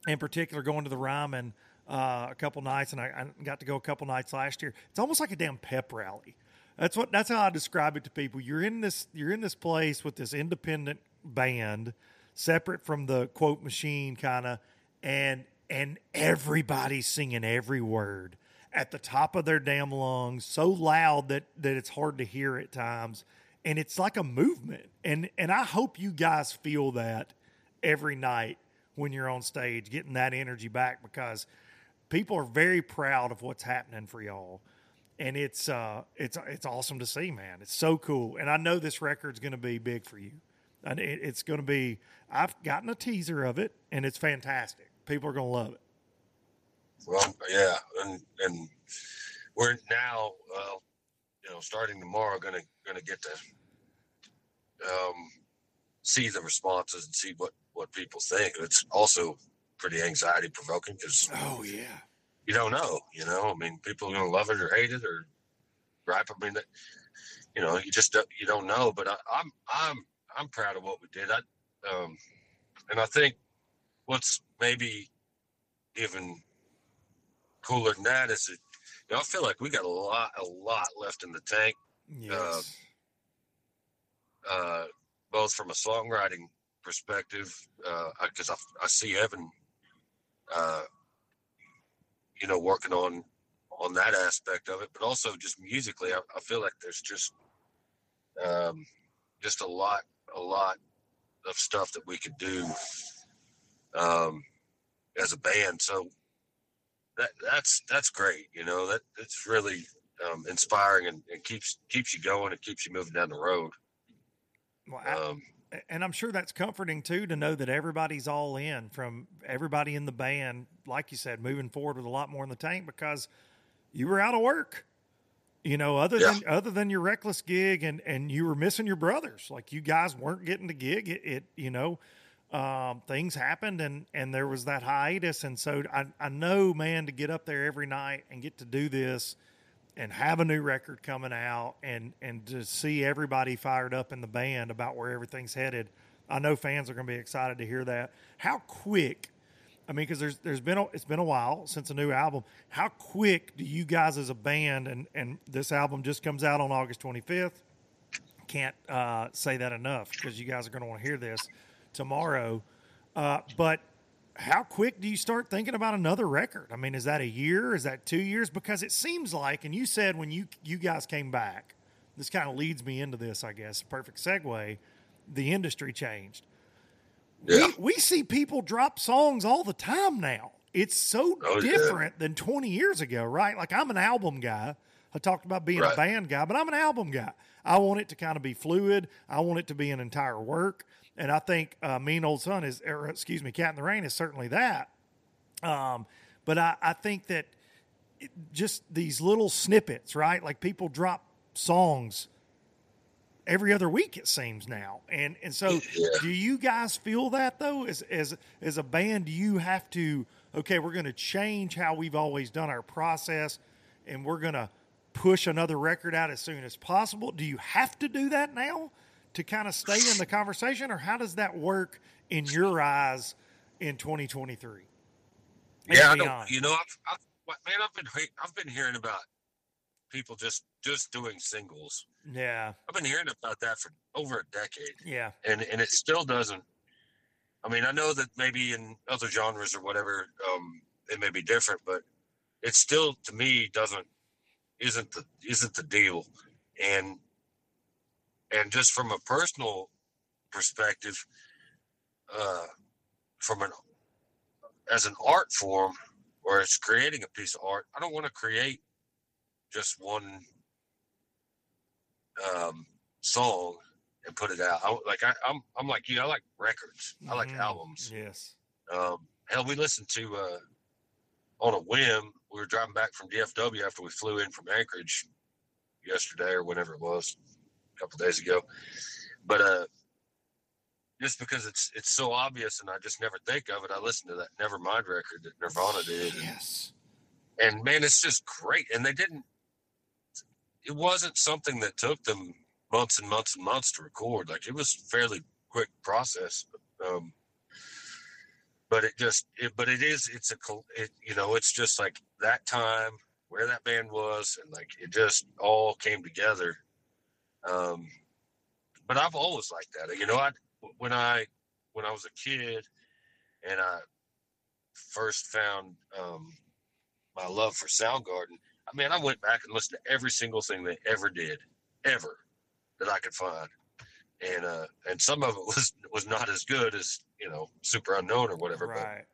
B: in particular going to the Ryman uh, a couple nights and I, I got to go a couple nights last year it's almost like a damn pep rally that's what that's how I describe it to people. You're in this you're in this place with this independent band separate from the quote machine kind of and and everybody's singing every word at the top of their damn lungs so loud that that it's hard to hear at times. And it's like a movement. And and I hope you guys feel that every night when you're on stage getting that energy back because people are very proud of what's happening for y'all and it's uh it's it's awesome to see man. It's so cool and i know this record's going to be big for you. And it, it's going to be i've gotten a teaser of it and it's fantastic. People are going to love it.
C: Well, yeah, and and we're now, uh, you know, starting tomorrow, gonna gonna get to um, see the responses and see what what people think. It's also pretty anxiety provoking because
B: oh yeah
C: you don't know. You know, I mean, people are gonna love it or hate it or gripe. I mean, you know, you just don't, you don't know. But I, I'm I'm I'm proud of what we did. I um, and I think what's maybe even cooler than that is that you know, I feel like we got a lot a lot left in the tank,
B: yes
C: uh, both from a songwriting perspective, because I, I see Evan, uh, you know, working on on that aspect of it, but also just musically, I, I feel like there's just um, just a lot a lot of stuff that we could do um, as a band. So that that's that's great. You know that it's really um, inspiring and, and keeps keeps you going and keeps you moving down the road.
B: well, I-
C: Um,
B: and I'm sure that's comforting too to know that everybody's all in from everybody in the band, like you said, moving forward with a lot more in the tank because you were out of work. You know, other
C: Yeah.
B: than other than your reckless gig and and you were missing your brothers, like you guys weren't getting the gig. It, it you know, um, things happened and and there was that hiatus, and so I I know, man, to get up there every night and get to do this and have a new record coming out and and to see everybody fired up in the band about where everything's headed i know fans are going to be excited to hear that. How quick i mean because there's there's been a, it's been a while since a new album. How quick do you guys as a band and and this album just comes out on august 25th can't uh, say that enough because you guys are going to want to hear this tomorrow uh, but how quick do you start thinking about another record? I mean, is that a year? Is that two years? Because it seems like, and you said when you you guys came back, this kind of leads me into this, I guess. Perfect segue. The industry changed.
C: Yeah.
B: we, we see people drop songs all the time now. It's so
C: Oh, yeah.
B: different than 20 years ago, right? Like I'm an album guy. I talked about being a band guy, but I'm an album guy. I want it to kind of be fluid. I want it to be an entire work. And I think uh, Mean Old Sun is, or excuse me, Cat in the Rain is certainly that. Um, but I, I think that it, just these little snippets, right? Like people drop songs every other week it seems now and and so
C: Yeah.
B: do you guys feel that though as as as a band do you have to okay we're going to change how we've always done our process and we're going to push another record out as soon as possible do you have to do that now to kind of stay in the conversation or how does that work in your eyes in 2023
C: Yeah, I don't, you know, I've, I've, man, I've been I've been hearing about people just just doing singles.
B: yeah.
C: I've been hearing about that for over a decade,
B: yeah.
C: And and it still doesn't. I mean, I know that maybe in other genres or whatever, um, it may be different, but it still to me doesn't isn't the isn't the deal, and and just from a personal perspective, uh, from an as an art form or as creating a piece of art, I don't want to create just one um, song and put it out. I, like I, I'm, I'm like you. Know, I like records. I like
B: Mhm.
C: albums.
B: yes
C: Um, hell, we listened to uh, on a whim. We were driving back from DFW after we flew in from Anchorage yesterday or whenever it was, a couple days ago. But uh, just because it's it's so obvious and I just never think of it, I listened to that Nevermind record that Nirvana did, and,
B: yes
C: and man, it's just great. And they didn't. It wasn't something that took them months and months and months to record. Like it was fairly quick process. Um, but it just it, but it is it's a it, you know it's just like that time where that band was and like it just all came together um but i've always liked that. You know i when i when i was a kid and i first found um my love for soundgarden i mean i went back and listened to every single thing they ever did ever that i could find. And uh and some of it <laughs> was was not as good as you know Superunknown or whatever
B: right.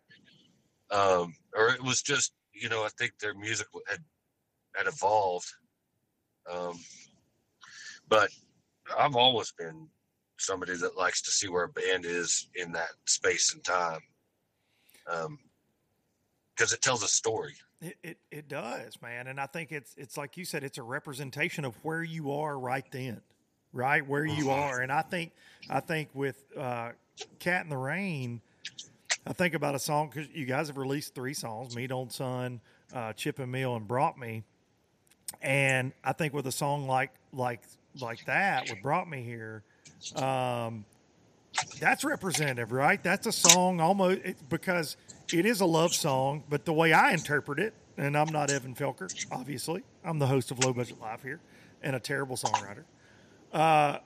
C: but um or it was just you know i think their music had had evolved um but i've always been somebody that likes to see where a band is in that space and time um because it tells a story.
B: It, it it does, man, and I think it's it's like you said, it's a representation of where you are right then, right? Where you are, and I think I think with uh, "Cat in the Rain," I think about a song because you guys have released three songs: "Mean Old Sun," uh, "Chipping Mill," and "Brought Me," and I think with a song like like like that, what brought me here, um, that's representative, right? That's a song almost it, because it is a love song, but the way I interpret it, and I'm not Evan Felker, obviously, I'm the host of Low Budget Live here, and a terrible songwriter. Uh,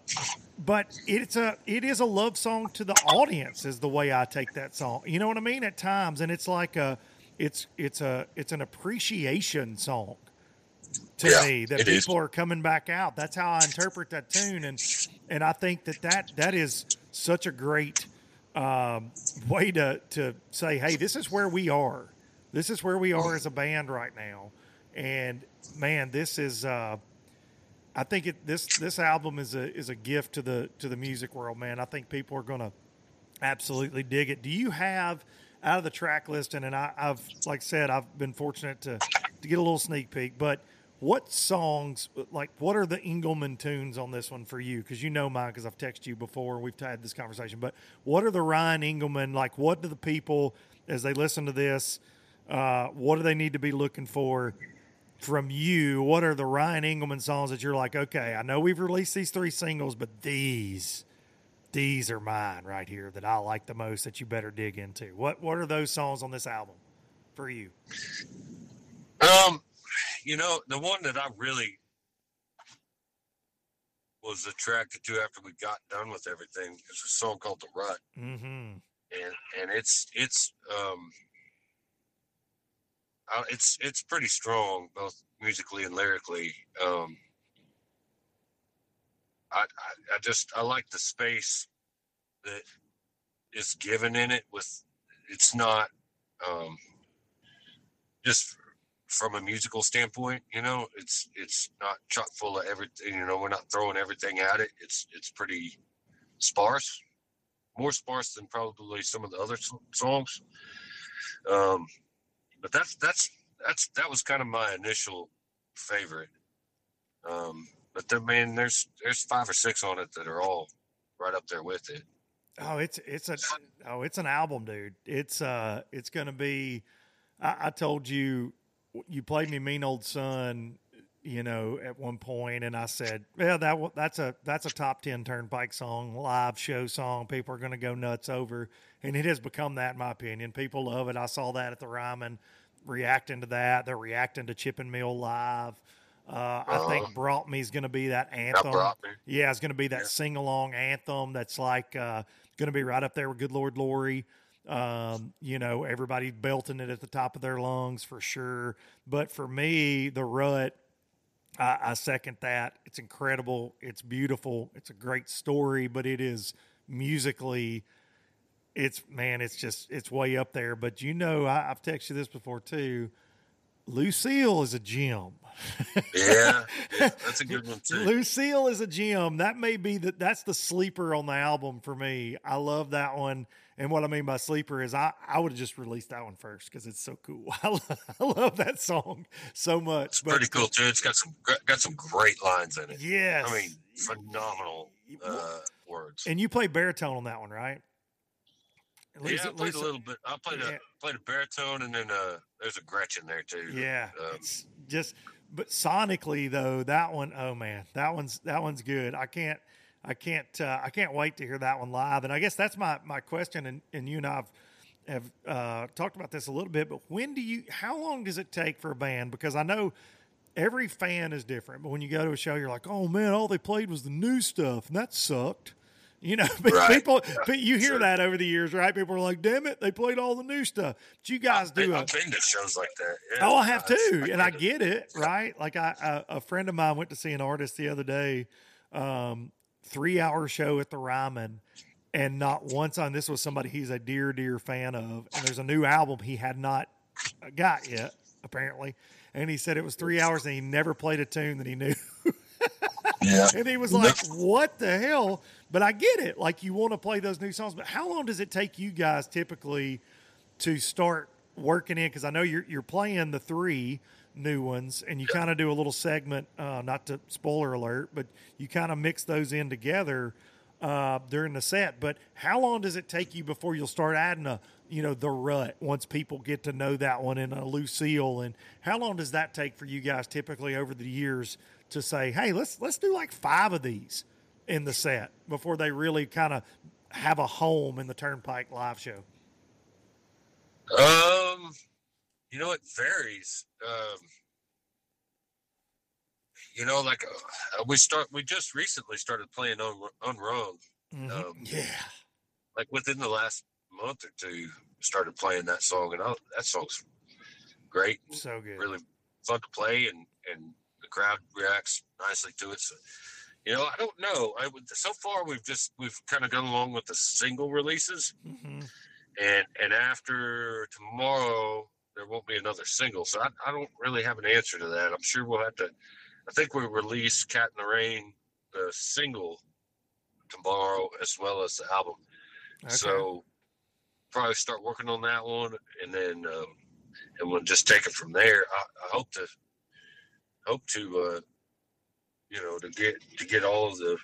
B: but it's a it is a love song to the audience, is the way I take that song. You know what I mean? At times, and it's like a it's it's a it's an appreciation song to
C: Yeah,
B: me that people
C: is.
B: are coming back out. That's how I interpret that tune, and and I think that that that is such a great um, way to to say, hey, this is where we are. This is where we are as a band right now, and man, this is. Uh, I think it this this album is a is a gift to the to the music world, man. I think people are going to absolutely dig it. Do you have out of the track listing? And I, I've like I said, I've been fortunate to to get a little sneak peek. But what songs, like what are the Engleman tunes on this one for you? Because you know mine, because I've texted you before. We've had this conversation. But what are the Ryan Engleman like? What do the people as they listen to this? Uh, what do they need to be looking for? from you, what are the Ryan Engleman songs that you're like, okay, I know we've released these three singles, but these, these are mine right here that I like the most that you better dig into. What what are those songs on this album for you?
C: Um, you know, the one that I really was attracted to after we got done with everything is a song called "The Rut,"
B: Mm-hmm.
C: and and it's it's um, it's it's pretty strong both musically and lyrically. Um, I, I I just I like the space that is given in it with it's not um just from a musical standpoint you know it's it's not chock full of everything you know we're not throwing everything at it it's it's pretty sparse more sparse than probably some of the other songs um but that's that's that's that was kind of my initial favorite um but then man there's there's five or six on it that are all right up there with it
B: Oh, it's it's a oh, it's an album, dude. It's uh, it's gonna be. I, I told you, you played me "Mean Old Sun," you know, at one point, and I said, "Yeah, that that's a that's a top ten Turnpike song, live show song. People are gonna go nuts over." And it has become that, in my opinion. People love it. I saw that at the Ryman, reacting to that. They're reacting to Chipping Mill live. Uh, I think "Brought Me" is going to be that anthem.
C: Me.
B: Yeah, it's going to be that
C: Yeah.
B: sing along anthem that's like uh, going to be right up there with Good Lord Lorrie. Um, you know, everybody belting it at the top of their lungs for sure. But for me, the rut, I, I second that. It's incredible. It's beautiful. It's a great story, but it is musically, it's man, it's just it's way up there. But you know, I, I've texted you this before too. Lucille is a gem.
C: Yeah, <laughs> that's a good one too.
B: Lucille is a gem. That may be that. That's the sleeper on the album for me. I love that one. And what I mean by sleeper is I, I would have just released that one first because it's so cool. <laughs> I love, I love that song so much.
C: It's
B: But-
C: pretty cool too. It's got some got some great lines in it.
B: Yes.
C: I mean, phenomenal uh, words.
B: and you play baritone on that one, right?
C: Yeah, I played
B: Lisa-
C: a little bit. I played
B: Yeah.
C: a played a baritone, and then uh, there's a Gretchen there too.
B: Yeah,
C: Um,
B: it's just but sonically though that one oh man that one's that one's good. I can't I can't uh, I can't wait to hear that one live. And I guess that's my my question. And, and you and I've have uh, talked about this a little bit. But when do you? How long does it take for a band? Because I know every fan is different. But when you go to a show, you're like, oh man, all they played was the new stuff, and that sucked. You know, <laughs> but
C: Right.
B: people, but you hear
C: Sure.
B: that over the years, right? People are like, "Damn it, they played all the new stuff." But you guys do a,
C: I've been to shows like that. Yeah,
B: Oh, I have too, and I
C: get
B: get it, right? Like I, a, a friend of mine went to see an artist the other day, um, three hour show at the Ryman, and not once on this was somebody he's a dear, dear fan of, and there's a new album he had not got yet, apparently, and he said it was three hours and he never played a tune that he knew. <laughs>
C: Yeah.
B: And he was like, "What the hell?" But I get it. Like you want to play those new songs, but how long does it take you guys typically to start working in? Because I know you're you're playing the three new ones, and you kind of do a little segment. Uh, not to spoiler alert, but you kind of mix those in together uh, during the set. But how long does it take you before you'll start adding a you know the rut once people get to know that one and a Lucille and how long does that take for you guys typically over the years to say hey let's let's do like five of these in the set before they really kind of have a home in the Turnpike live show
C: Um, you know, it varies. Um, you know, like uh, we start, we just recently started playing on Unrung. Um,
B: yeah
C: like within the last month or two, started playing that song, and I, that song's great.
B: so good
C: Really fun to play, and and the crowd reacts nicely to it. So, you know, I don't know. I would so far we've just we've kind of gone along with the single releases,
B: hmm
C: and and after tomorrow there won't be another single. So I, I don't really have an answer to that. I'm sure we'll have to. I think we release "Cat in the Rain" the single tomorrow as well as the album.
B: okay.
C: So probably start working on that one, and then um, and we'll just take it from there. I, I hope to hope to uh, you know to get to get all of the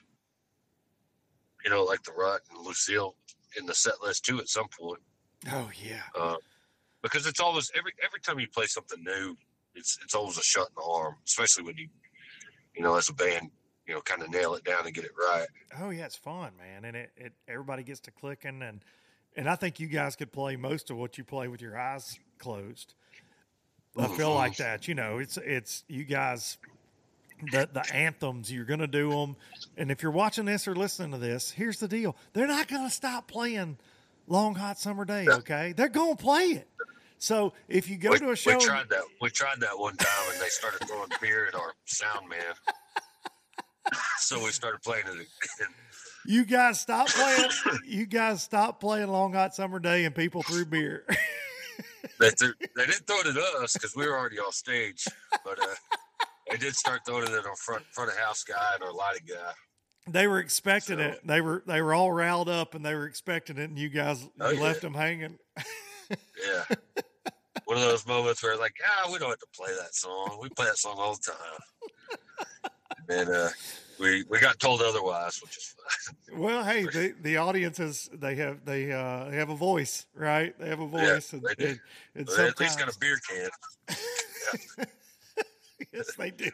C: you know like the Rut and Lucille in the set list too at some point
B: oh yeah
C: uh, because it's always every every time you play something new, it's it's always a shot in the arm, especially when you you know as a band you know kind of nail it down and get it right.
B: Oh yeah, it's fun, man, and it, it everybody gets to clicking, and and I think you guys could play most of what you play with your eyes closed. I feel like that. You know, it's it's you guys. The the anthems you're gonna do them, and if you're watching this or listening to this, here's the deal: they're not gonna stop playing "Long Hot Summer Day." Okay, they're gonna play it. So if you go
C: we,
B: to a show,
C: we tried that. We tried that one time, and they started throwing beer at our sound man. <laughs> so we started playing it again.
B: You guys stop playing. <laughs> you guys stop playing Long Hot Summer Day, and people threw beer.
C: They, threw, <laughs> they didn't throw it at us because we were already off stage, but uh, they did start throwing it at our front front of house guy and our lighting guy.
B: they were expecting
C: So-
B: it. They were they were all riled up, and they were expecting it, and you guys
C: Oh,
B: you
C: yeah.
B: left them hanging.
C: Yeah. <laughs> One of those moments where like, ah, we don't have to play that song. We play that song all the time. <laughs> And uh, we we got told otherwise, which is fine.
B: Well, hey, the the audience is they have they uh they have a voice, right? They have a
C: Yeah,
B: voice, and,
C: they do.
B: and, and
C: But at least got a beer can. <laughs> <laughs>
B: yes, they do.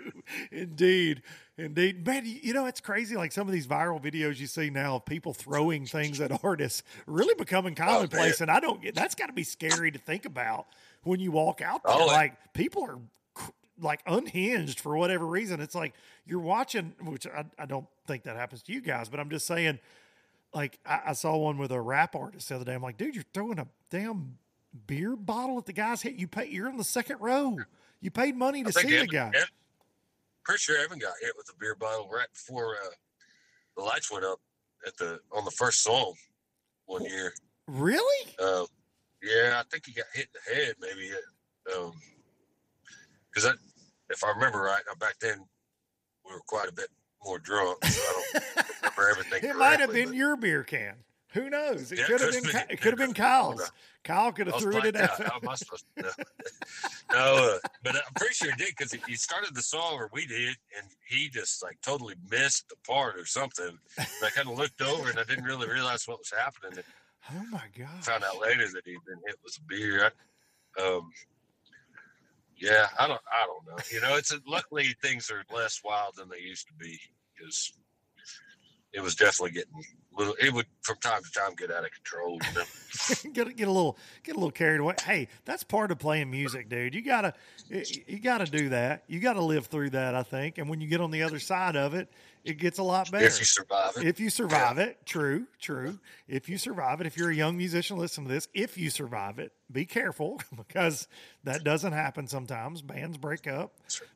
B: Indeed. Indeed. Man, you know, it's crazy. Like some of these viral videos you see now of people throwing things at artists really becoming oh, commonplace. and I don't get that's got to be scary to think about when you walk out there.
C: Oh,
B: like people are like unhinged for whatever reason. It's like you're watching, which I, I don't think that happens to you guys, but I'm just saying, like, I, I saw one with a rap artist the other day. I'm like, dude, you're throwing a damn beer bottle at the guy's head. You pay, you're in the second row. You paid money to see the guy.
C: Evan- pretty sure Evan got hit with a beer bottle right before uh, the lights went up at the on the first song one year.
B: Really?
C: Um, yeah, I think he got hit in the head, maybe. Because I if I remember right, back then we were quite a bit more drunk, so I don't <laughs> remember everything.
B: It might have been your beer can. Who knows? It
C: Yeah,
B: could have been. Ky- It could have been Kyle's. Kyle could have threw it at.
C: out. How am I supposed to know? no, uh, but I'm pretty sure he did because he started the song, or we did, and he just like totally missed the part or something. And I kind of looked over and I didn't really realize what was happening. And
B: Oh my god!
C: found out later that he'd been hit with a beer. I, um, yeah, I don't, I don't know. You know, it's luckily things are less wild than they used to be because it was definitely getting little. It would from time to time get out of control. You know? <laughs>
B: get get a little get a little carried away. Hey, that's part of playing music, dude. You gotta you- gotta do that. You gotta live through that. I think, and when you get on the other side of it, it gets a lot better.
C: if you survive it,
B: If you survive it, true, true. If you survive it, if you're a young musician, listen to this. If you survive it, be careful <laughs> because that doesn't happen sometimes. Bands break up.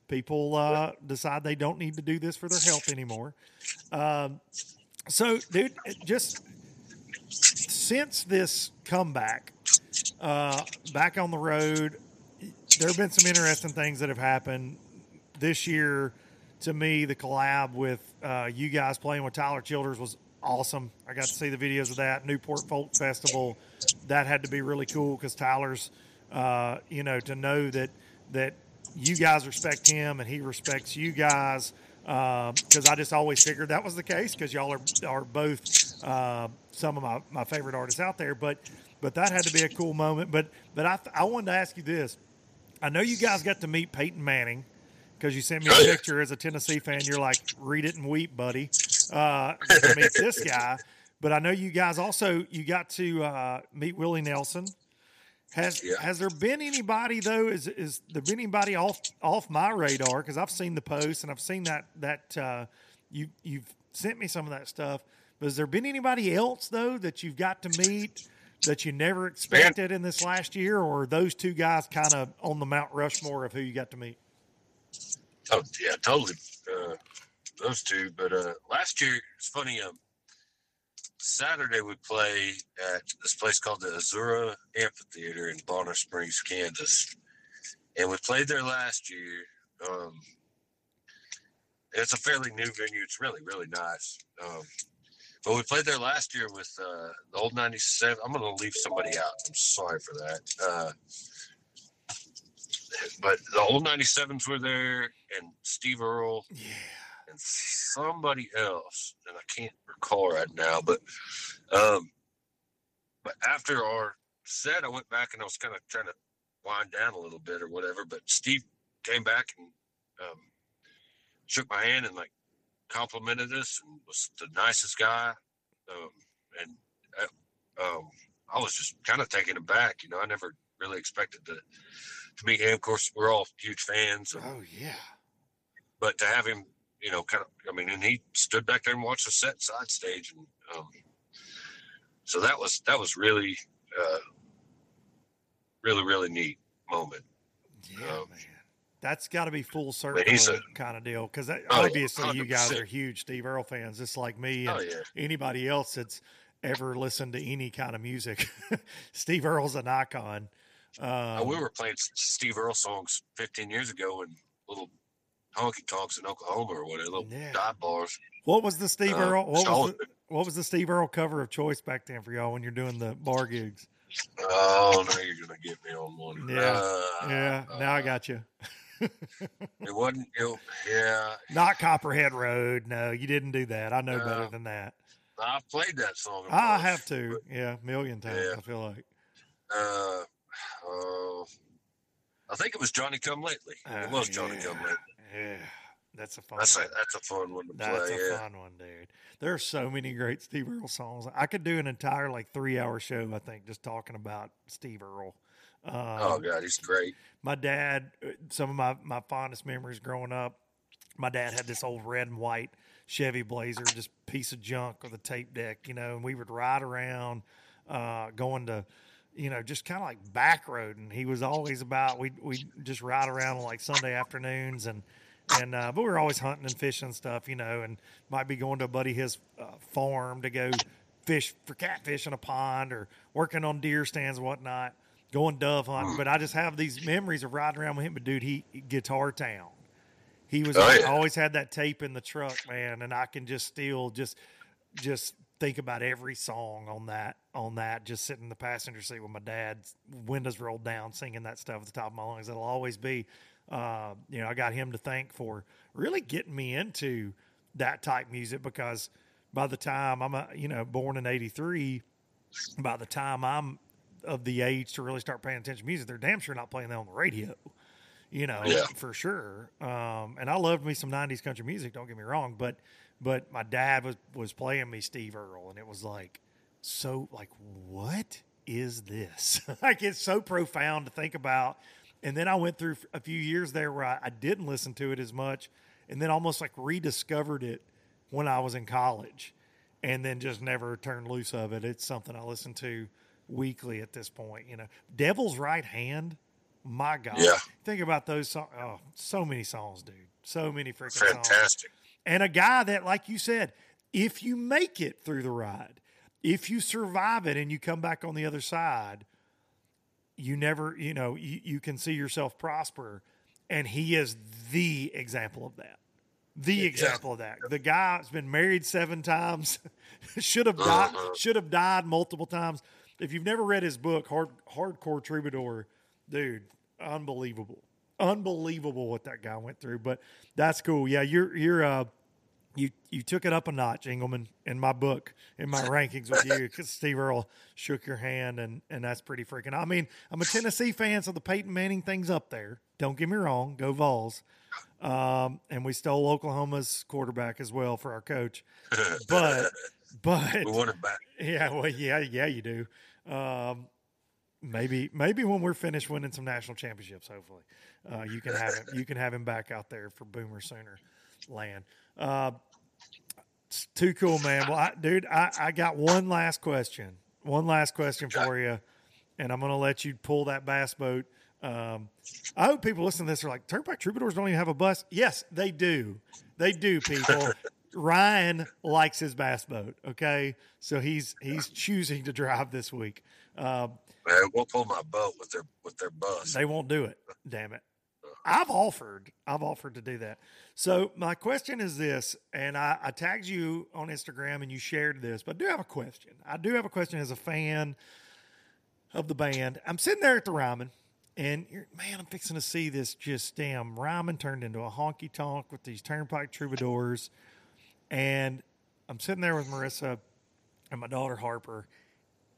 B: People uh, decide they don't need to do this for their health anymore. Um, so, dude, just since this comeback, uh, back on the road, there have been some interesting things that have happened this year. To me, the collab with uh, you guys playing with Tyler Childers was awesome. I got to see the videos of that Newport Folk Festival. That had to be really cool because Tyler's, uh, you know, to know that that you guys respect him and he respects you guys. Because I just always figured that was the case because y'all are are both uh, some of my, my favorite artists out there. But but that had to be a cool moment. But but I I wanted to ask you this. I know you guys got to meet Peyton Manning because you sent me a picture as a Tennessee fan. You're like, read it and weep, buddy. Uh, to meet this guy. But I know you guys also you got to uh, meet Willie Nelson. Has
C: Yeah.
B: has there been anybody though? Is is there been anybody off off my radar? Because I've seen the posts and I've seen that that uh, you you've sent me some of that stuff. But has there been anybody else though that you've got to meet that you never expected in this last year, or are those two guys kind of on the Mount Rushmore of who you got to meet?
C: Oh yeah, totally. Uh, those two. But uh, last year, it's funny. Um, Saturday we play at this place called the Azura Amphitheater in Bonner Springs, Kansas, and we played there last year. Um, it's a fairly new venue. It's really really nice. Um, but we played there last year with uh, the old '97. I'm going to leave somebody out. I'm sorry for that. Uh, but the old 97s were there and Steve Earle
B: Yeah.
C: And somebody else, and I can't recall right now, but um but after our set I went back and I was kind of trying to wind down a little bit or whatever, but Steve came back and um shook my hand and like complimented us and was the nicest guy. Um and uh, um I was just kind of taken aback, you know, I never really expected to to meet him. Of course, we're all huge fans. And,
B: Oh yeah.
C: but to have him, you know, kind of, I mean, and he stood back there and watched the set side stage, and um, so that was that was really, uh, really, really neat moment.
B: Yeah,
C: Um,
B: man. That's got to be full circle
C: a-
B: kind of deal because
C: Oh,
B: obviously you guys are huge Steve Earle fans, just like me and
C: Oh, yeah.
B: anybody else that's ever listened to any kind of music. <laughs> Steve Earle's an icon. Um,
C: Uh, we were playing Steve Earle songs 15 years ago and little honky tonks in Oklahoma or whatever, little
B: Yeah.
C: dive bars.
B: what was the Steve
C: Uh,
B: Earle? What was the, what was the Steve Earle cover of Choice back then for y'all when you're doing the bar gigs?
C: Oh, now you're gonna get me on one.
B: Yeah.
C: Uh,
B: Yeah, now I got you.
C: It wasn't. It, yeah,
B: Not Copperhead Road. No, you didn't do that. I know better than that.
C: I've played that song.
B: I have to. Yeah, a million times.
C: Yeah.
B: I feel like.
C: but, Uh, uh, I think it was Johnny Come Lately. It
B: Oh,
C: was Johnny
B: yeah.
C: Come Lately.
B: Yeah, that's a fun.
C: That's a
B: one.
C: that's a fun one to
B: That's
C: play.
B: a
C: Yeah.
B: fun one, dude. There are so many great Steve Earle songs. I could do an entire like three hour show. I think just talking about Steve Earle. Um,
C: Oh God, he's great.
B: my dad, uh, some of my, my fondest memories growing up, my dad had this old red and white Chevy Blazer, just piece of junk with a tape deck, you know, and we would ride around, uh, going to, you know, just kind of like back road. And he was always about, we we just ride around on like Sunday afternoons and, and, uh, but we were always hunting and fishing and stuff, you know, and might be going to a buddy his uh, farm to go fish for catfish in a pond or working on deer stands and whatnot, going dove hunting. But I just have these memories of riding around with him. But dude, he Guitar Town. He was
C: Oh, yeah.
B: always had that tape in the truck, man, and I can just still just just think about every song on that on that. Just sitting in the passenger seat with my dad, windows rolled down, singing that stuff at the top of my lungs. It'll always be, uh, you know, I got him to thank for really getting me into that type music because by the time I'm, a, you know, born in '83, by the time I'm of the age to really start paying attention to music, they're damn sure not playing that on the radio you know,
C: Yeah.
B: for sure. Um, and I loved me some '90s country music. Don't get me wrong, but but my dad was was playing me Steve Earle, and it was like so like what is this? <laughs> like it's so profound to think about. And then I went through a few years there where I, I didn't listen to it as much, and then almost like rediscovered it when I was in college, and then just never turned loose of it. It's something I listen to weekly at this point. You know, Devil's Right Hand. My God,
C: Yeah.
B: think about those songs. Oh, so many songs, dude. So many freaking songs
C: Fantastic.
B: and a guy that, like you said, if you make it through the ride, if you survive it and you come back on the other side, you never, you know, you, you can see yourself prosper. And he is the example of that. The example of that. The guy's been married seven times, <laughs> should have died, should have died multiple times. If you've never read his book, Hard Hardcore Troubadour, dude, unbelievable, unbelievable what that guy went through. But that's cool. Yeah, you're you're uh, you you took it up a notch, Engleman, in my book, in my rankings with you, because Steve Earle shook your hand, and and that's pretty freaking. I mean, I'm a Tennessee fan, so the Peyton Manning thing's up there. Don't get me wrong, go Vols. Um, and we stole Oklahoma's quarterback as well for our coach, <laughs> but but
C: we want it back.
B: yeah, well, yeah, yeah, you do. Um, maybe, maybe when we're finished winning some national championships, hopefully, uh, you can have him. You can have him back out there for Boomer Sooner land. Uh, it's too cool, man. Well, I, dude, I, I got one last question. One last question for you, and I'm going to let you pull that bass boat. Um, I hope people listening to this are like, Turnpike Troubadours don't even have a bus. Yes, they do. They do, people. <laughs> Ryan likes his bass boat. Okay, so he's he's choosing to drive this week. Um,
C: Man, we'll pull my boat with their with their bus.
B: they won't do it. Damn it. I've offered. I've offered to do that. So my question is this, and I, I tagged you on Instagram and you shared this, but I do have a question. I do have a question as a fan of the band. I'm sitting there at the Ryman, and man, I'm fixing to see this just damn Ryman turned into a honky tonk with these Turnpike Troubadours, and I'm sitting there with Marissa and my daughter Harper,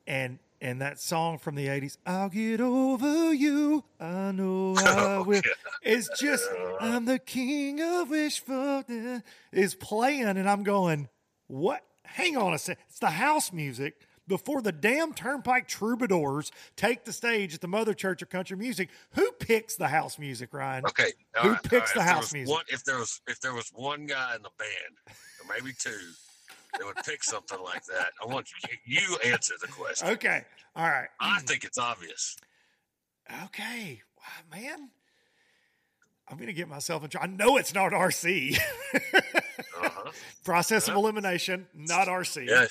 B: and and that song from the 80s i'll get over you. I know <laughs> i oh, will. it's just i'm the king of wishful is playing and i'm going what? Hang on a sec it's the house music before the damn turnpike troubadours take the stage at the mother church of country music. Who picks the house music ryan?
C: Okay.
B: Who
C: right,
B: picks the
C: If
B: house music?
C: One, if there was if there was one guy in the band, or maybe two, that would pick something like that, I want you, you answer the question.
B: okay all right
C: I think it's obvious.
B: okay wow, man I'm going to get myself in trouble. I know it's not RC.
C: Uh-huh.
B: Process of elimination, not RC.
C: Yeah,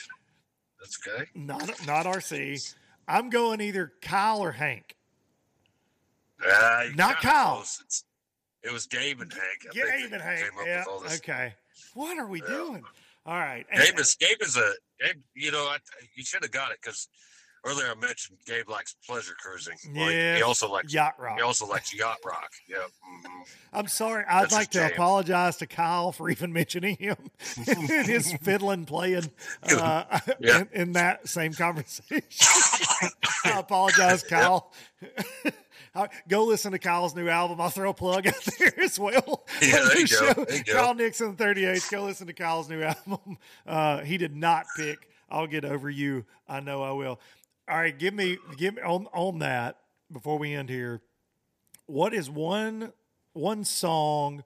C: that's okay.
B: Not not RC. I'm going either Kyle or Hank.
C: Uh,
B: Not Kyle.
C: it was Gabe and Hank. I
B: Gabe and Hank.
C: Came up
B: Yeah.
C: with all this.
B: Okay. What are we
C: Yeah.
B: doing? All right.
C: Gabe is Gabe is a Gabe. You know, I, you should have got it because earlier I mentioned Gabe likes pleasure cruising. He-
B: Yeah.
C: he also likes
B: Yacht Rock.
C: he also likes yacht rock. Yeah. mhm.
B: I'm sorry. I'd
C: That's
B: like to
C: jam.
B: apologize to Kyle for <laughs> even mentioning him and his <laughs> fiddling playing <laughs> uh,
C: Yeah.
B: in, in that same conversation. I apologize, Kyle. Go listen to Kyle's new album. I'll throw a plug out <laughs> there as well.
C: Yeah, there you go. There you go.
B: Kyle Nixon, 38. Go listen to Kyle's new album. <laughs> Uh, he did not pick I'll Get Over You. I know I will. All right, give me give me on on that before we end here. What is one one song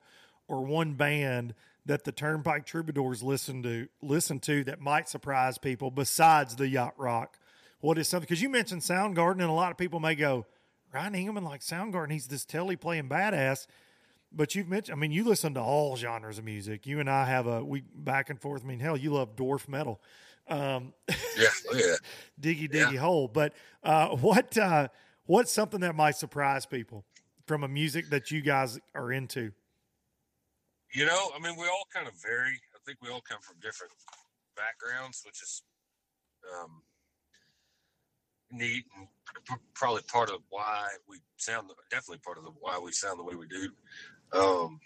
B: or one band that the Turnpike Troubadours listen to listen to that might surprise people besides the yacht rock? What is something because you mentioned Soundgarden and a lot of people may go, Ryan Engleman like Soundgarden, he's this telly playing badass. But you've mentioned, I mean, you listen to all genres of music. You and I have a we back and forth. I mean, hell, you love dwarf metal, um,
C: Yeah. Oh, yeah. <laughs>
B: diggy
C: Yeah.
B: diggy hole. But uh, what uh, what's something that might surprise people from a music that you guys are into?
C: You know, I mean, we all kind of vary. I think we all come from different backgrounds, which is um, neat and probably part of why we sound. Definitely part of the why we sound the way we do. Um,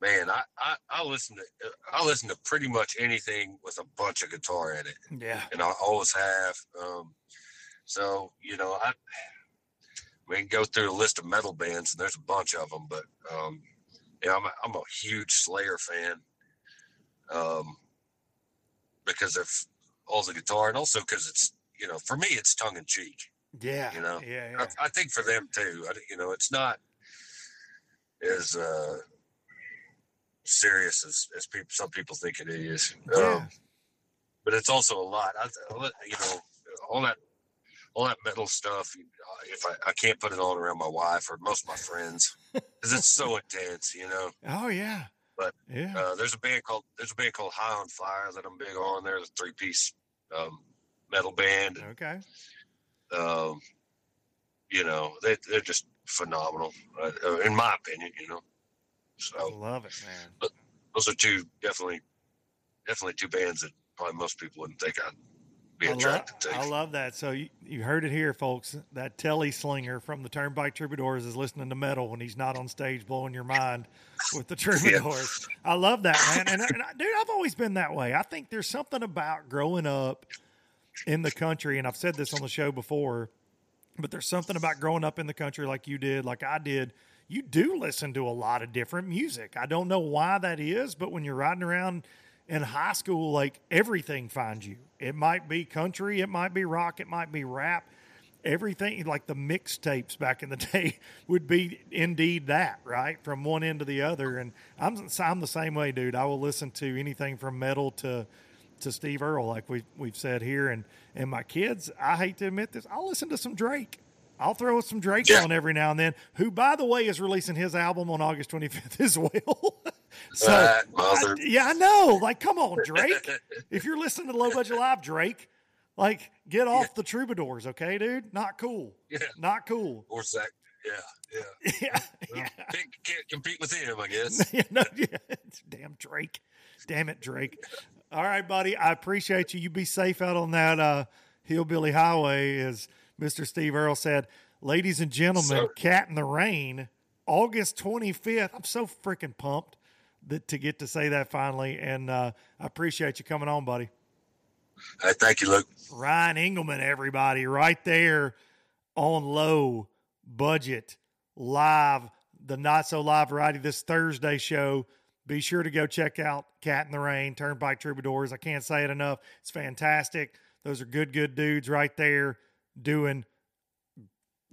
C: man, I, I I listen to I listen to pretty much anything with a bunch of guitar in it
B: Yeah,
C: and I always have. Um, so you know, I we can go through a list of metal bands, and there's a bunch of them. But um, yeah, I'm a, I'm a huge Slayer fan um, because of all the guitar, and also because it's you know, for me, it's tongue in cheek.
B: yeah,
C: You know,
B: yeah, yeah.
C: I, I think for them too. I, you know, it's not as uh, serious as, as people some people think it is.
B: Yeah.
C: Um, but it's also a lot. I, you know, all that all that metal stuff. uh, If I, I can't put it on around my wife or most of my friends, because it's so <laughs> intense, you know.
B: Oh yeah,
C: But,
B: yeah,
C: Uh, there's a band called there's a band called High on Fire that I'm big on. They're a three piece um, metal band.
B: okay,
C: Um, you know, they they're just phenomenal, uh, in my opinion. You know, so I
B: love it, man.
C: those are two definitely definitely two bands that probably most people wouldn't think I'd be
B: I,
C: attracted to.
B: I love that. So you, you heard it here, folks. That telly slinger from the Turnpike Troubadours is listening to metal when he's not on stage blowing your mind with the <laughs> Troubadours. I love that, man. And, and I, dude, I've always been that way. I think there's something about growing up in the country, and I've said this on the show before, but there's something about growing up in the country like you did, like I did. You do listen to a lot of different music. I don't know why that is, but when you're riding around in high school, like everything finds you. It might be country, it might be rock, it might be rap. Everything like the mixtapes back in the <laughs> day would be indeed that, right? From one end to the other. And I'm I'm the same way, dude. I will listen to anything from metal to to Steve Earle, like we we've said here. And and my kids, I hate to admit this, I'll listen to some Drake. I'll throw some Drake
C: Yeah.
B: on every now and then, who by the way is releasing his album on August 25th <laughs> as well. <laughs> so
C: That
B: I- yeah, I know. Like, come on, Drake. if you're listening to Low Budget Live, Drake, like, get off the troubadours, okay, dude? Not cool.
C: Yeah.
B: Not cool.
C: or Zach. Yeah, yeah. <laughs>
B: Yeah.
C: Well,
B: Yeah.
C: Can't, can't compete with him, I guess.
B: yeah, no, yeah. Damn Drake. Damn it, Drake. All right, buddy. I appreciate you. You be safe out on that uh, hillbilly highway, as Mr. Steve Earle said. Ladies and gentlemen,
C: Sir.
B: Cat in the Rain, August 25th. I'm so freaking pumped that to get to say that finally. And uh, I appreciate you coming on, buddy.
C: Hey, thank you, Luke.
B: Ryan Engleman, everybody, right there on low budget live, the not so live variety this Thursday show. Be sure to go check out Cat in the Rain, Turnpike Troubadours. I can't say it enough. It's fantastic. Those are good, good dudes right there doing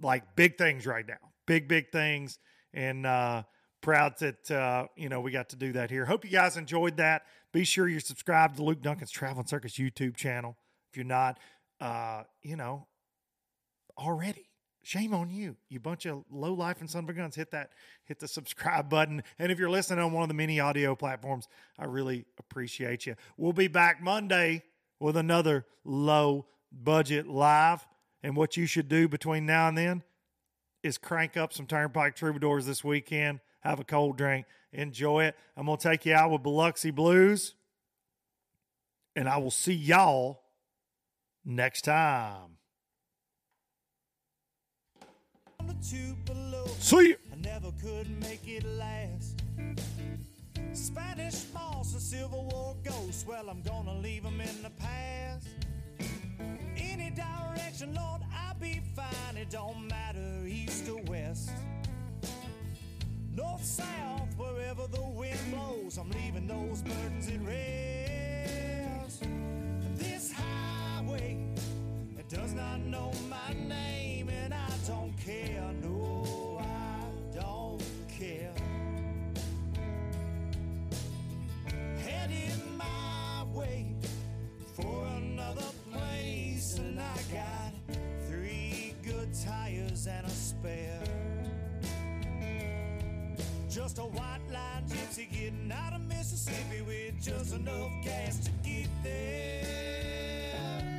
B: like big things right now. Big, big things. And uh proud that uh, you know, we got to do that here. Hope you guys enjoyed that. Be sure you're subscribed to Luke Duncan's Traveling Circus YouTube channel. If you're not, uh, you know, already shame on you, you bunch of low life and son of guns. Hit that, hit the subscribe button. And if you're listening on one of the many audio platforms, I really appreciate you. We'll be back Monday with another low budget live. And what you should do between now and then is crank up some Turnpike Troubadours this weekend. Have a cold drink, enjoy it. I'm gonna take you out with Biloxi Blues, and I will see y'all next time.
A: On the tube below.
B: See you.
A: I never could make it last. Spanish moss and Civil War ghosts, well, I'm gonna leave them in the past. Any direction, Lord, I'll be fine. It don't matter, east or west. North, south, wherever the wind blows, I'm leaving those burdens at rest. This highway, does not know my name, and I don't care. No, I don't care. Heading my way for another place, and I got three good tires and a spare. Just a white line gypsy getting out of Mississippi with just enough gas to get there.